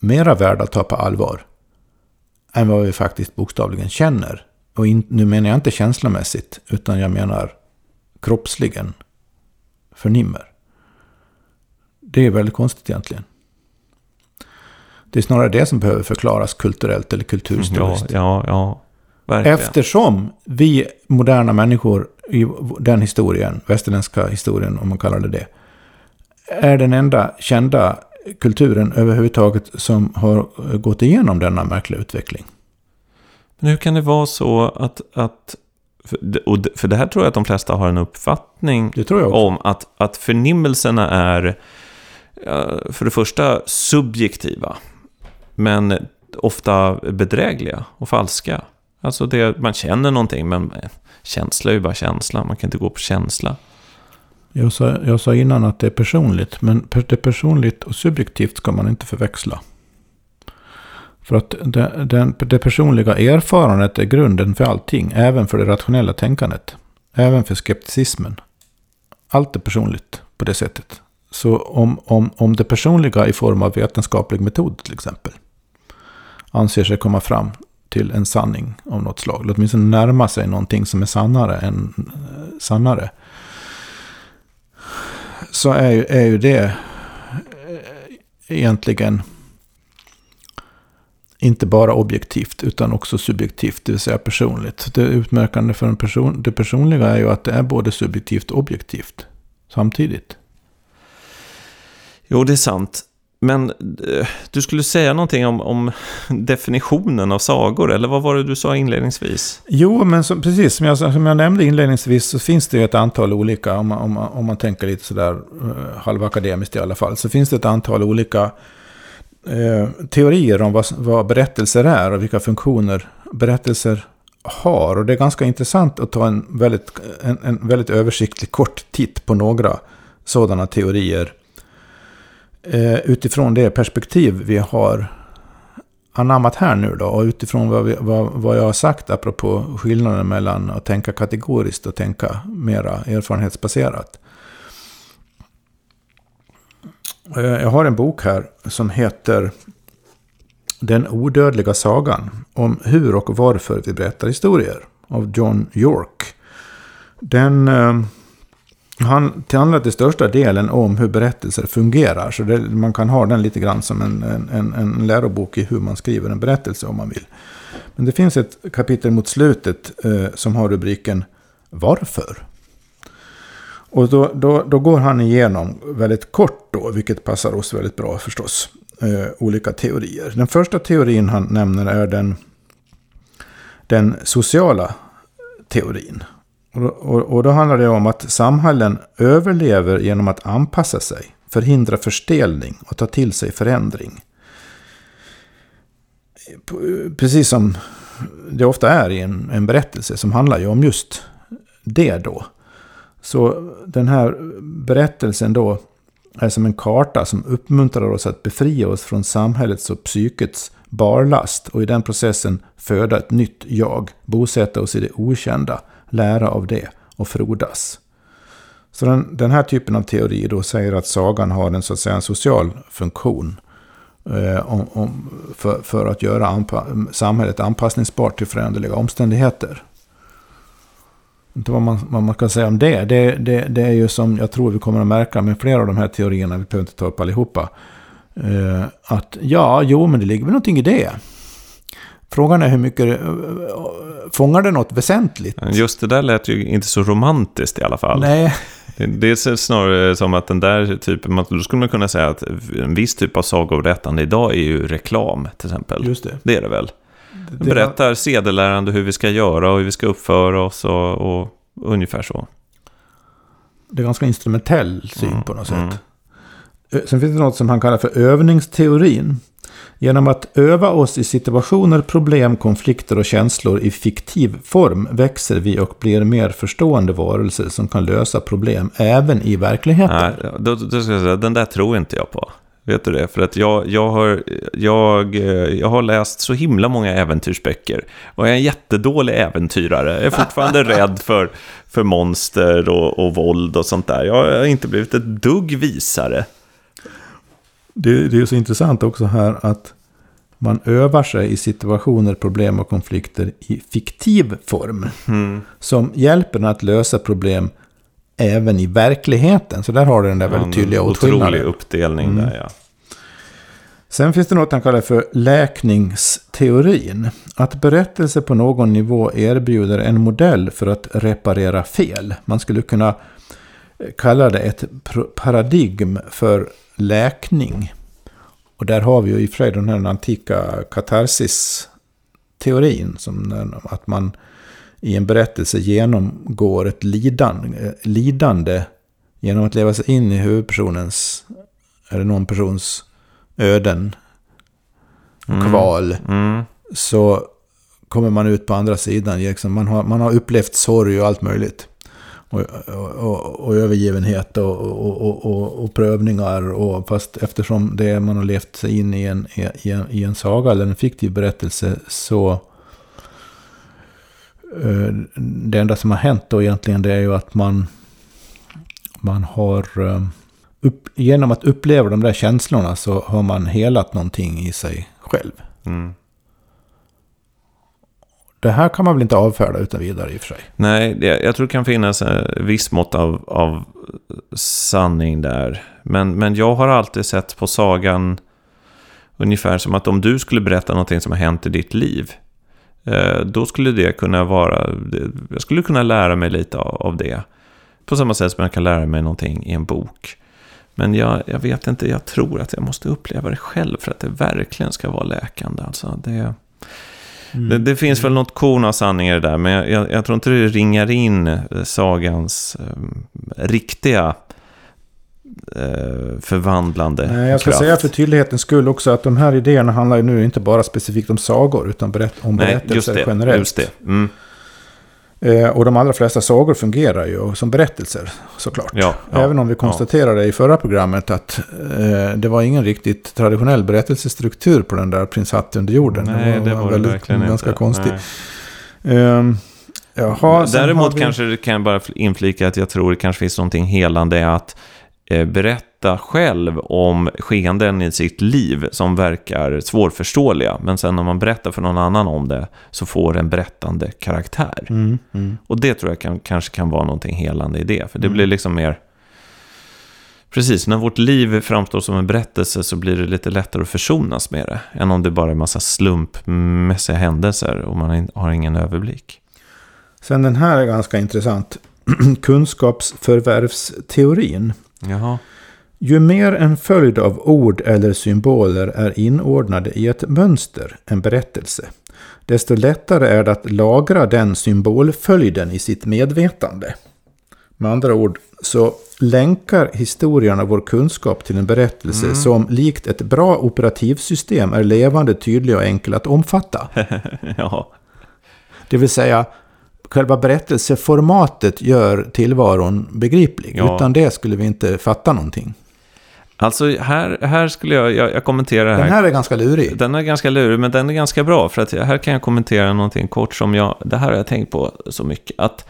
mera värda att ta på allvar än vad vi faktiskt bokstavligen känner. Och in, nu menar jag inte känslomässigt, utan jag menar kroppsligen förnimmer. Det är väldigt konstigt egentligen. Det är snarare det som behöver förklaras kulturellt eller kulturhistoriskt. Ja, ja, ja. Verkligen. Eftersom vi moderna människor i den historien, västerländska historien om man kallar det det, är den enda kända kulturen överhuvudtaget som har gått igenom denna märkliga utveckling. Men hur kan det vara så att, att för det här tror jag att de flesta har en uppfattning om att, att förnimmelserna är för det första subjektiva, men ofta bedrägliga och falska. Alltså det, man känner någonting, men känsla är ju bara känsla. Man kan inte gå på känsla. Jag sa, jag sa innan att det är personligt, men det personligt och subjektivt ska man inte förväxla. För att det, den, det personliga erfarandet är grunden för allting, även för det rationella tänkandet. Även för skepticismen. Allt är personligt på det sättet. Så om, om, om det personliga i form av vetenskaplig metod till exempel anser sig komma fram till en sanning av något slag. Eller åtminstone närma sig någonting som är sannare än eh, sannare. Så är ju, är ju det eh, egentligen inte bara objektivt utan också subjektivt, det vill säga personligt. Det utmärkande för en person, det personliga är ju att det är både subjektivt och objektivt samtidigt. Jo, det är sant. Men eh, du skulle säga någonting om, om, definitionen av sagor, eller vad var det du sa inledningsvis? Jo, men som, precis som jag, som jag nämnde inledningsvis så finns det ju ett antal olika, om man, om man, om man tänker lite sådär uh, halvakademiskt i alla fall, så finns det ett antal olika eh, teorier om vad, vad berättelser är och vilka funktioner berättelser har. Och det är ganska intressant att ta en väldigt, en, en väldigt översiktlig kort titt på några sådana teorier eh, utifrån det perspektiv vi har anammat här nu då och utifrån vad, vi, vad, vad jag har sagt apropå skillnaden mellan att tänka kategoriskt och tänka mera erfarenhetsbaserat. Eh, jag har en bok här som heter Den odödliga sagan om hur och varför vi berättar historier av John York. Den eh, han, det handlar till största delen om hur berättelser fungerar. Så det, man kan ha den lite grann som en, en, en lärobok i hur man skriver en berättelse om man vill. Men det finns ett kapitel mot slutet eh, som har rubriken Varför? Och då, då, då, går han igenom väldigt kort då, vilket passar oss väldigt bra förstås, eh, olika teorier. Den första teorin han nämner är den, den sociala teorin. Och, och, då handlar det om att samhällen överlever genom att anpassa sig, förhindra förstelning och ta till sig förändring. Precis som det ofta är i en, en berättelse som handlar ju om just det då. Så den här berättelsen då är som en karta som uppmuntrar oss att befria oss från samhällets och psykets barlast och i den processen föda ett nytt jag, bosätta oss i det okända lära av det och frodas. Så den, den här typen av teori då säger att sagan har en, så att säga, en social funktion. Eh, om, om, för, för att göra anpa samhället anpassningsbart till föränderliga omständigheter. Inte vad man, vad man kan säga om det. Det, det. det är ju som jag tror vi kommer att märka med flera av de här teorierna, vi behöver inte ta upp allihopa. Eh, att ja, jo, men det ligger väl någonting i det. Frågan är hur mycket... eh, Fångar det något väsentligt? Just det där lät ju inte så romantiskt i alla fall. Nej, Det, är snarare som att den där typen, då skulle man kunna säga att en viss typ av sagoberättande idag är ju reklam till exempel. just det. Det är det väl? det berättar sedelärande hur vi ska göra och hur vi ska uppföra oss och, och ungefär så. Det är ganska instrumentell syn Mm, på något sätt. mm. Ö, Sen finns det något som han kallar för övningsteorin. Genom att öva oss i situationer, problem, konflikter och känslor i fiktiv form växer vi och blir mer förstående varelser som kan lösa problem även i verkligheten. Nej, då, då ska jag säga, den där tror inte jag på. Vet du det? För att jag, jag, har, jag, eh, jag har läst så himla många äventyrsböcker. Och jag är en jättedålig äventyrare. Jag är fortfarande rädd för, för monster och, och våld och sånt där. Jag har inte blivit ett dugg visare. Det, det är ju så intressant också här att man övar sig i situationer, problem och konflikter i fiktiv form. Mm. Som hjälper en att lösa problem även i verkligheten. Så där har du den där väldigt tydliga En otrolig åtskillnaden. uppdelning Mm. där ja. Sen finns det något han kallar för läkningsteorin. Att berättelse på någon nivå erbjuder en modell för att reparera fel. Man skulle kunna kalla det ett paradigm för läkning. Och där har vi ju i och för sig den här antika katarsis-teorin. Att man i en berättelse genomgår ett lidan, lidande genom att leva sig in i huvudpersonens, eller någon persons öden Mm. kval. Mm. Så kommer man ut på andra sidan. Liksom man, har, man har upplevt sorg och allt möjligt. Och, och, och, övergivenhet och, och, och, och, och prövningar. Och, fast eftersom det man har levt sig in i en, i, en, i en saga eller en fiktiv berättelse så... eh, Det enda som har hänt då egentligen det är ju att man, man har... Eh, upp, genom att uppleva de där känslorna så har man helat någonting i sig själv. Mm. Det här kan man väl inte avfärda utan vidare i och för sig. Nej, det, jag tror det kan finnas en viss mått av, av sanning där. Men, men jag har alltid sett på sagan ungefär som att om du skulle berätta någonting som har hänt i ditt liv. Eh, då skulle det kunna vara, jag skulle kunna lära mig lite av, av det. På samma sätt som jag kan lära mig någonting i en bok. Men jag, jag vet inte, jag tror att jag måste uppleva det själv för att det verkligen ska vara läkande. Alltså det, det, det finns väl något korn av sanning i det där, men jag, jag, jag tror inte det ringar in eh, sagans eh, riktiga eh, förvandlande Nej, jag ska kraft. säga för tydlighetens skull också att de här idéerna handlar ju nu inte bara specifikt om sagor utan berätt, om Nej, berättelser just det. generellt. Just det. Mm, Eh, och de allra flesta sagor fungerar ju som berättelser såklart. ja, ja, Även om vi konstaterade i förra programmet att eh, det var ingen riktigt traditionell berättelsestruktur på den där Prins Hatt under jorden. Nej, det var det väldigt, verkligen ganska inte. konstigt. Nej. Ehm, jaha, Däremot vi- kanske kan jag bara inflika att jag tror det kanske finns någonting helande att eh, berätta själv om skeenden i sitt liv som verkar svårförståeliga. Men sen när man berättar för någon annan om det så får det en berättande karaktär. Mm, mm. Och det tror jag kan, kanske kan vara någonting helande i det. För det Mm. blir liksom mer... Precis, när vårt liv framstår som en berättelse så blir det lite lättare att försonas med det. Än om det bara är en massa slumpmässiga händelser och man har ingen överblick. Sen den här är ganska intressant. Kunskapsförvärvsteorin. Jaha. Ju mer en följd av ord eller symboler är inordnade i ett mönster, en berättelse, desto lättare är det att lagra den symbolföljden i sitt medvetande. Med andra ord så länkar historierna vår kunskap till en berättelse som likt ett bra operativsystem är levande, tydlig och enkel att omfatta. ja. Det vill säga, själva berättelseformatet gör tillvaron begriplig. Ja. Utan det skulle vi inte fatta någonting. Alltså här, här skulle jag, jag, jag kommenterar det här. Den här är ganska lurig. Den är ganska lurig, men den är ganska bra. För att här kan jag kommentera någonting kort som jag... Det här har jag tänkt på så mycket. Att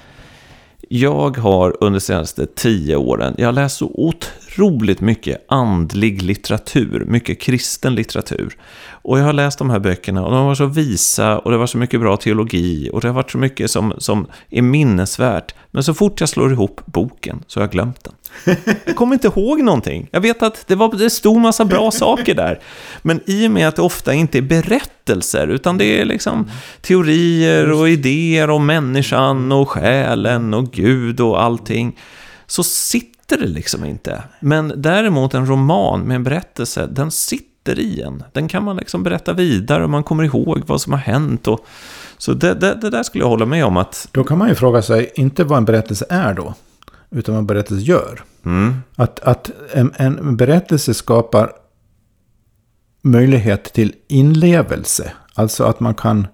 jag har under de senaste tio åren, jag har läst så otroligt mycket andlig litteratur, mycket kristen litteratur. Och jag har läst de här böckerna och de var så visa och det var så mycket bra teologi och det har varit så mycket som, som är minnesvärt. Men så fort jag slår ihop boken så har jag glömt den. Jag kommer inte ihåg någonting. Jag vet att det, var, det stod massa bra saker där. Men i och med att det ofta inte är berättelser, utan det är liksom teorier och idéer om människan och själen och Gud och allting, så sitter det liksom inte. Men däremot en roman med en berättelse, den sitter i en. Den kan man liksom berätta vidare och man kommer ihåg vad som har hänt. Och, så det, det, det där skulle jag hålla med om att... Då kan man ju fråga sig, inte vad en berättelse är då, utan vad en berättelse gör. Mm, Att, att en, en berättelse skapar möjlighet till inlevelse. Alltså att man kan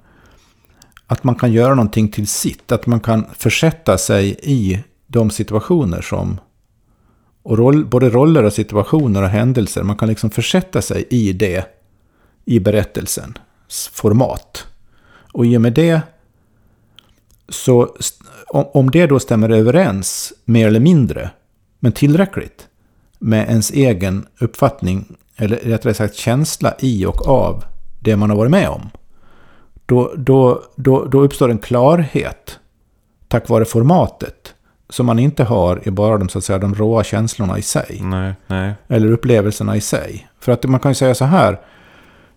att man kan göra någonting till sitt. Att man kan försätta sig i de situationer som... Och roll, både roller och situationer och händelser. Man kan liksom försätta sig i det i berättelsens format. Och i och med det så om, om det då stämmer överens mer eller mindre, men tillräckligt med ens egen uppfattning, eller rättare sagt känsla i och av det man har varit med om. Då, då, då, då uppstår en klarhet tack vare formatet som man inte har i bara de, så att säga, de råa känslorna i sig. nej, nej. Eller upplevelserna i sig. För att man kan ju säga så här.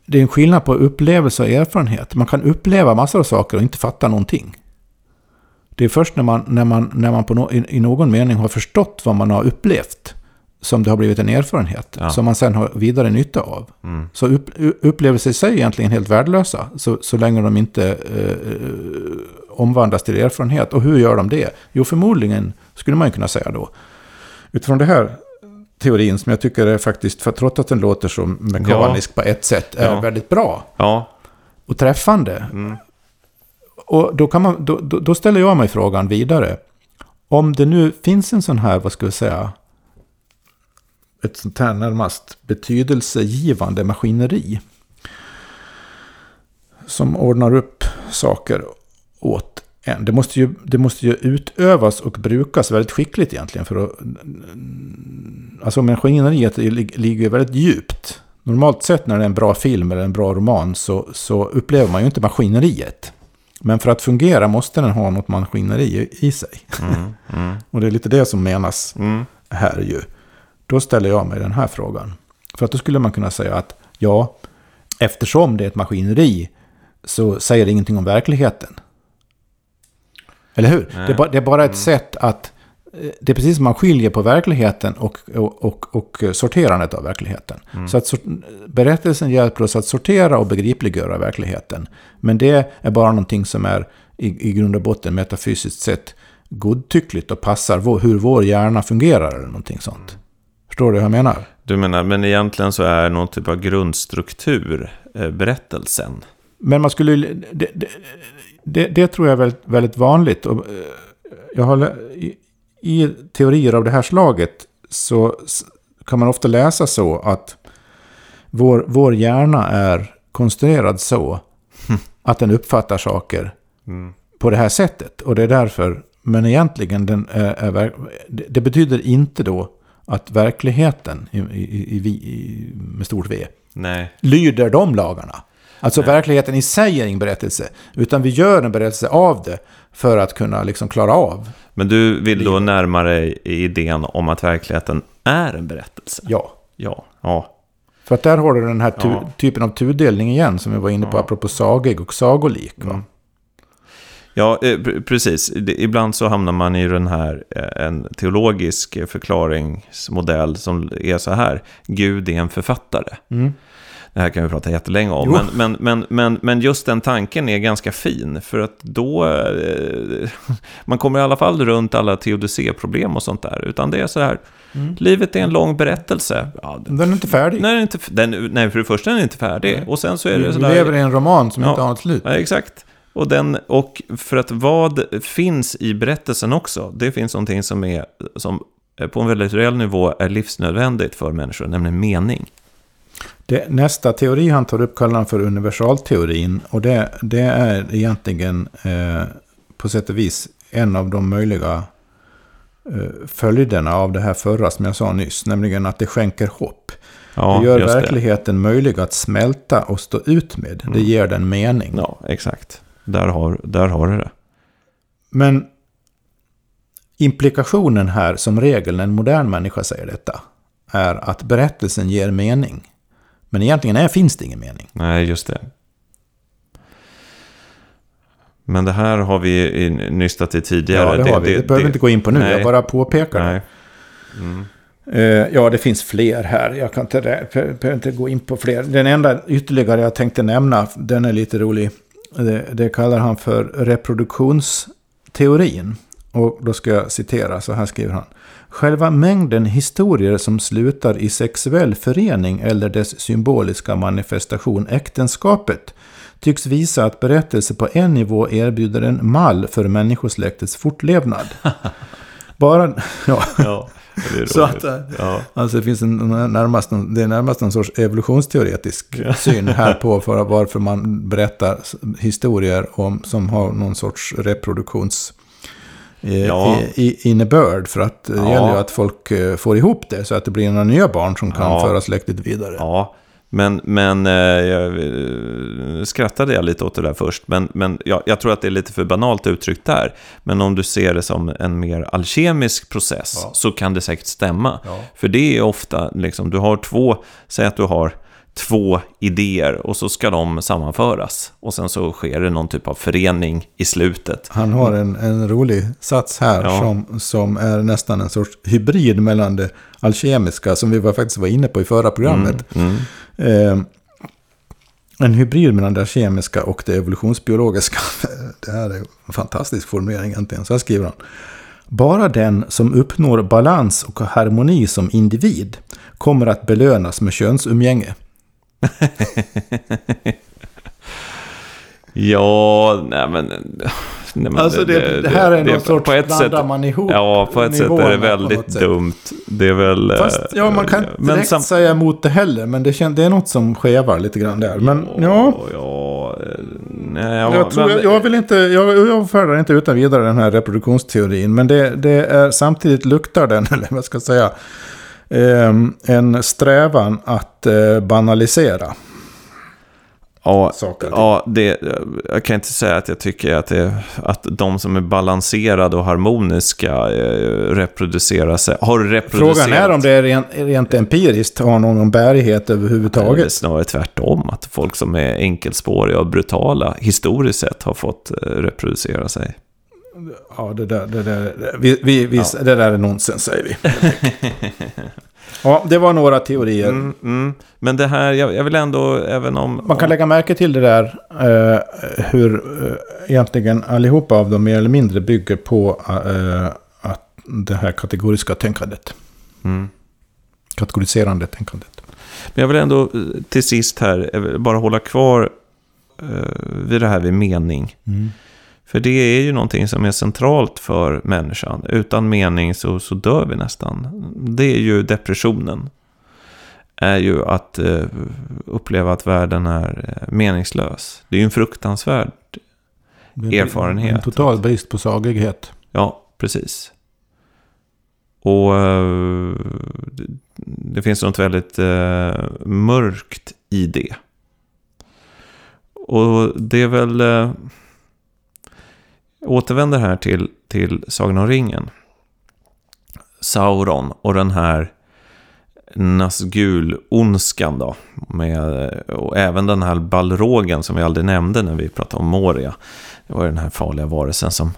Det är en skillnad på upplevelse och erfarenhet. Man kan uppleva massor av saker och inte fatta någonting. Det är först när man, när man, när man på no, i, i någon mening har förstått vad man har upplevt som det har blivit en erfarenhet. Ja. Som man sen har vidare nytta av. Mm. Så upp, upplevelser i sig är egentligen helt värdelösa. Så, så länge de inte eh, omvandlas till erfarenhet. Och hur gör de det? Jo, förmodligen skulle man ju kunna säga då. Utifrån det här teorin som jag tycker är faktiskt, för trots att den låter så mekanisk på ett sätt, är Ja. väldigt bra Ja, och träffande. mm. Och då, kan man, då, då, då ställer jag mig frågan vidare. Om det nu finns en sån här, vad ska vi säga, ett sånt här närmast betydelsegivande maskineri. Som ordnar upp saker åt en. Det måste ju, det måste ju utövas och brukas väldigt skickligt egentligen. För att, alltså maskineriet lig- ligger ju väldigt djupt. Normalt sett när det är en bra film eller en bra roman så, så upplever man ju inte maskineriet. Men för att fungera måste den ha något maskineri i- i sig. Mm. Mm. Och det är lite det som menas Mm. här ju. Då ställer jag mig den här frågan. För att då skulle man kunna säga att ja, eftersom det är ett maskineri så säger det ingenting om verkligheten. Eller hur? Det är, bara, det är bara ett sätt att... eh, Det är precis som man skiljer på verkligheten och, och, och, och sorterandet av verkligheten. Så att berättelsen hjälper oss att sortera och begripliggöra verkligheten. Men det är bara någonting som är i, i grund och botten metafysiskt sett godtyckligt och passar vår, hur vår hjärna fungerar eller någonting sånt. Förstår du hur jag menar? Du menar, men egentligen så är någon typ av grundstruktur eh, berättelsen. Men man skulle... Det, det, det, det tror jag är väldigt, väldigt vanligt. Och, eh, jag har, i, I teorier av det här slaget så kan man ofta läsa så att vår, vår hjärna är konstruerad så att den uppfattar saker Mm. på det här sättet. Och det är därför, men egentligen, den är, är, ver- det, betyder inte då att verkligheten i, i, i, med stort V Nej, lyder de lagarna. Alltså verkligheten i sig är ingen berättelse. Utan vi gör en berättelse av det för att kunna liksom klara av. men du vill då närma dig idén om att verkligheten är en berättelse? Ja. Ja. Ja. För att där har du den här tu- Ja. typen av tudelning igen som vi var inne på Ja. apropå sagig och sagolik. Mm. Ja, eh, pr- precis. Ibland så hamnar man i den här, eh, en teologisk förklaringsmodell som är så här. Gud är en författare. Mm. Det här kan vi prata jättelänge om. Men, men, men, men, men just den tanken är ganska fin. För att då... Eh, man kommer i alla fall runt alla teodicéproblem och sånt där. Utan det är så här. Mm. Livet är en lång berättelse. Ja, den, Den är inte färdig. nej, den är inte, den, nej, för det första är den inte färdig. Nej. Och sen så är vi det vi sådär... lever i en roman som Ja. inte har något slut. Ja, exakt. Och, den, och för att vad finns i berättelsen också, det finns någonting som, är, som på en väldigt reell nivå är livsnödvändigt för människor, nämligen mening. Det, nästa teori han tar upp kallar han för universalteorin. Och det, det är egentligen eh, på sätt och vis en av de möjliga eh, följderna av det här förra som jag sa nyss. Nämligen att det skänker hopp. Ja, det gör verkligheten möjlig att smälta och stå ut med. Det Mm. ger den mening. Ja, exakt. Där har, där har du det. Men implikationen här, som regel när en modern människa säger detta, är att berättelsen ger mening. Men egentligen är, finns det ingen mening. Nej, just det. Men det här har vi nystat i tidigare. Ja, det har vi. Det, behöver vi inte gå in på nu. nej. Jag bara påpekar det. Nej. Mm. Ja, det finns fler här. Jag kan inte, behöver inte gå in på fler. Den enda ytterligare jag tänkte nämna, den är lite rolig. Det, det kallar han för reproduktionsteorin. Och då ska jag citera, så här skriver han. Själva mängden historier som slutar i sexuell förening eller dess symboliska manifestation äktenskapet tycks visa att berättelser på en nivå erbjuder en mall för människosläktets fortlevnad. Bara, ja, Ja, det Så att, ja. Alltså det finns en, närmast, det är närmast en sorts evolutionsteoretisk Ja. syn här på för varför man berättar historier om, som har någon sorts reproduktions Ja. i, innebörd. För att det Ja. gäller ju att folk eh, får ihop det så att det blir några nya barn som kan Ja. föra släktet vidare. Ja, men, men eh, jag eh, skrattade jag lite åt det där först. Men, men jag, jag tror att det är lite för banalt uttryckt där. Men om du ser det som en mer alkemisk process Ja. så kan det säkert stämma. För det är ofta, liksom, du har två, säg att du har två idéer och så ska de sammanföras. Och sen så sker det någon typ av förening i slutet. Han har en, en rolig sats här Ja. som, som är nästan en sorts hybrid mellan det alkemiska som vi var, faktiskt var inne på i förra programmet. Mm, mm. Eh, en hybrid mellan det kemiska och det evolutionsbiologiska. Det här är en fantastisk formulering egentligen. Så här skriver han. Bara den som uppnår balans och harmoni som individ kommer att belönas med könsumgänge. Ja, nej men... Nej, men Alltså det, det, här är någon sorts på ett sätt, blandar man ihop Ja, på ett sätt är det väldigt sätt. dumt. Det är väl... eh, Fast ja, man kan inte men direkt sam- säga emot det heller. Men det, det är något som skevar lite grann där. Men ja, ja, eh, nej, ja, jag, tror, men- jag, jag vill inte, jag, jag avfärdar inte utan vidare den här reproduktionsteorin. Men det, det är samtidigt luktar den, eller vad ska jag säga, en strävan att eh, banalisera Ja, saker. ja det, jag kan inte säga att jag tycker att, det, att de som är balanserade och harmoniska eh, reproducerar sig, har reproducerat. Frågan är om det är rent, rent empiriskt har någon bärighet Det är överhuvudtaget. snarare tvärtom, att folk som är enkelspåriga och brutala historiskt sett har fått eh, reproducera sig. Ja, det där, det där, vi, vi, vi, Ja. det där är nonsens säger vi. ja, det var några teorier. Mm, mm. Men det här, jag, jag vill ändå, även om... Man kan lägga märke till det där eh, hur eh, egentligen allihopa av dem mer eller mindre bygger på eh, att det här kategoriska tänkandet. Mm. Kategoriserande tänkandet. Men jag vill ändå eh, till sist här bara hålla kvar eh, vid det här vid mening. För det är ju någonting som är centralt för människan. Utan mening så, så dör vi nästan. Det är ju depressionen. Är ju att eh, uppleva att världen är eh, meningslös. Det är ju en fruktansvärd... Är Erfarenhet. En total brist på saglighet. Ja, precis. Och eh, det, det finns något väldigt eh, mörkt i det. Och det är väl... Återvänder här till, till Sagan om ringen. Sauron och den här Nazgul-ondskan då. Med, och även den här balrogen som vi aldrig nämnde när vi pratade om Moria. Det var den här farliga varelsen som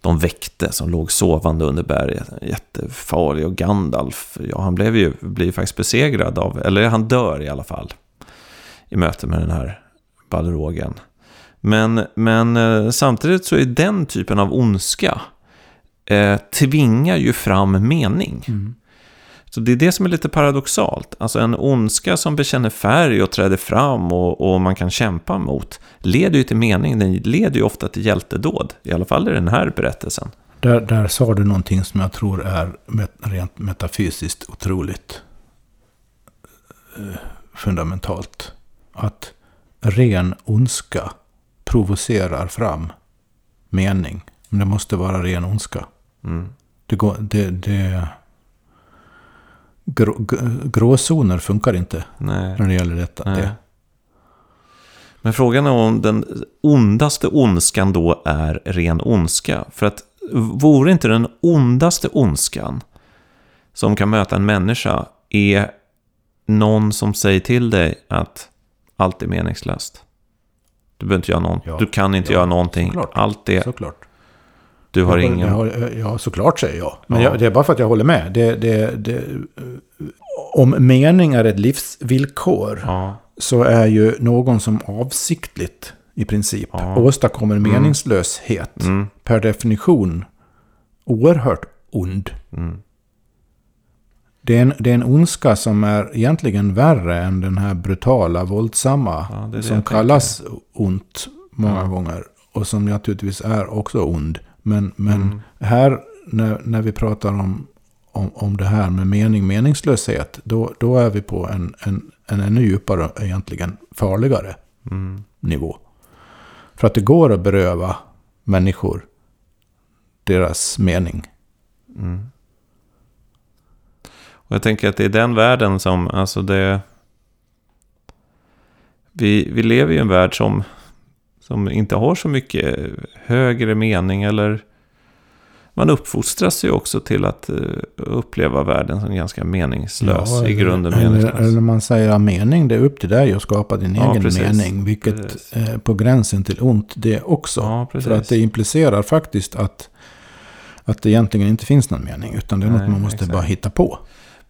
de väckte, som låg sovande under berget. Jättefarlig. Och Gandalf, ja han blev ju blir faktiskt besegrad av, eller han dör i alla fall. I möte med den här balrogen. Men, men eh, samtidigt så är den typen av ondska eh, tvingar ju fram mening. Så det är det som är lite paradoxalt. Alltså en ondska som bekänner färg och träder fram och, och man kan kämpa mot leder ju till mening. Den leder ju ofta till hjältedåd. I alla fall i den här berättelsen. Där, där sa du någonting som jag tror är met, rent metafysiskt otroligt eh, fundamentalt. Att ren ondska provocerar fram mening. Men det måste vara ren ondska. Mm. Det går, det, det, grå, gråzoner funkar inte Nej. när det gäller detta. Det. Men frågan är om den ondaste ondskan då är ren ondska. För att vore inte den ondaste ondskan som kan möta en människa är någon som säger till dig att allt är meningslöst. Du behöver inte göra någon, Ja, du kan inte ja, göra någonting. såklart. Allt är, Såklart. du har ingen... Ja, såklart säger jag. Men Ja. jag, det är bara för att jag håller med. Det, det, det, om mening är ett livsvillkor så är ju någon som avsiktligt i princip Ja. åstadkommer meningslöshet mm, per definition oerhört ond. mm, Det är, en, det är en ondska som är egentligen värre än den här brutala, våldsamma. Ja, det det som kallas ont många Ja. gånger. Och som naturligtvis är också ond. Men, men Mm. här, när, när vi pratar om, om, om det här med mening, meningslöshet. Då, då är vi på en, en, en ännu djupare, egentligen farligare mm. nivå. För att det går att beröva människor deras mening. Mm. Och jag tänker att det är den världen som, alltså det... Vi, vi lever i en värld som, som inte har så mycket högre mening eller... Man uppfostras ju också till att eh, uppleva världen som ganska meningslös, i eller- grunden eller, meningslös. eller man säger att mening, det är upp till dig att skapa din Ja, egen precis. mening. Vilket Precis. är på gränsen till ont det också. Ja. För att det implicerar faktiskt att, att det egentligen inte finns någon mening. Utan det är Nej, något man måste exakt. bara hitta på.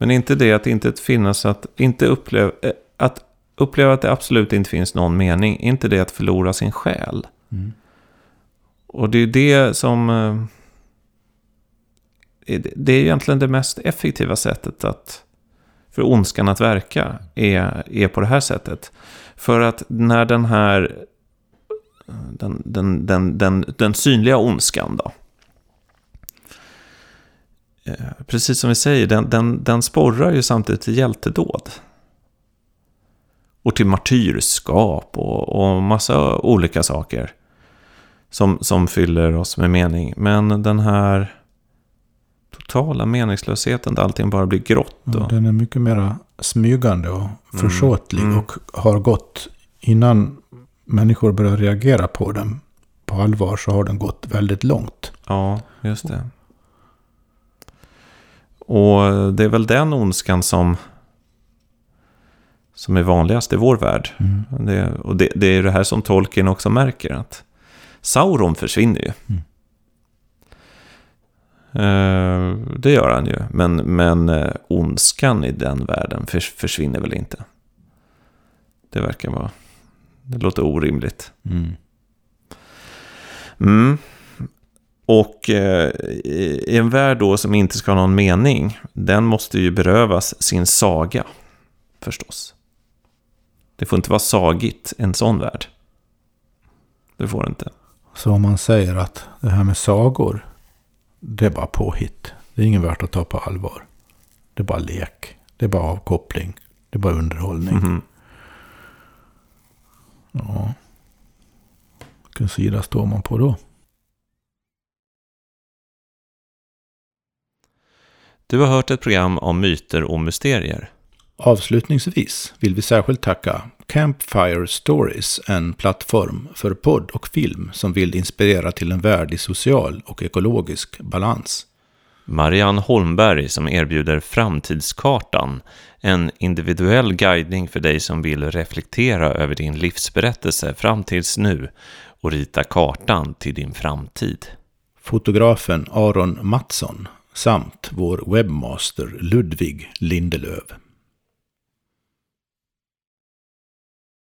Men inte det att inte finnas, att inte uppleva, eh, att uppleva att det absolut inte finns någon mening, inte det att förlora sin själ. Mm. Och det är det som... eh, Det är egentligen det mest effektiva sättet att, för ondskan att verka, är, är på det här sättet. För att när den här... Den, den, den, den, den synliga ondskan då. Eh, Precis som vi säger, den, den, den sporrar ju samtidigt till hjältedåd. Och till martyrskap och, och massa olika saker som, som fyller oss med mening. Men den här totala meningslösheten där allting bara blir grått. Ja, Och, den är mycket mer smygande och försåtlig. Mm. Och har gått innan människor börjar reagera på den på allvar så har den gått väldigt långt. ja, just det. Och det är väl den ondskan som, som är vanligast i vår värld. Mm. Det, och det, det är det här som Tolkien också märker. att Sauron försvinner ju. Mm. Eh, det gör han ju. Men, men eh, ondskan i den världen förs, försvinner väl inte. Det verkar vara... Det låter orimligt. Mm. Mm. Och eh, en värld då som inte ska ha någon mening, den måste ju berövas sin saga, förstås. Det får inte vara sagigt, en sån värld. Det får det inte. Så om man säger att det här med sagor, det är bara påhitt. Det är ingen värt att ta på allvar. Det är bara lek. Det är bara avkoppling. Det är bara underhållning. Mhm. Ja. Vilken sida står man på då? Du har hört ett program om myter och mysterier. Avslutningsvis vill vi särskilt tacka Campfire Stories, en plattform för podd och film som vill inspirera till en värld i social och ekologisk balans. Marianne Holmberg som erbjuder Framtidskartan, en individuell guidning för dig som vill reflektera över din livsberättelse fram tills nu och rita kartan till din framtid. Fotografen Aron Mattsson samt vår webbmaster Ludvig Lindelöv.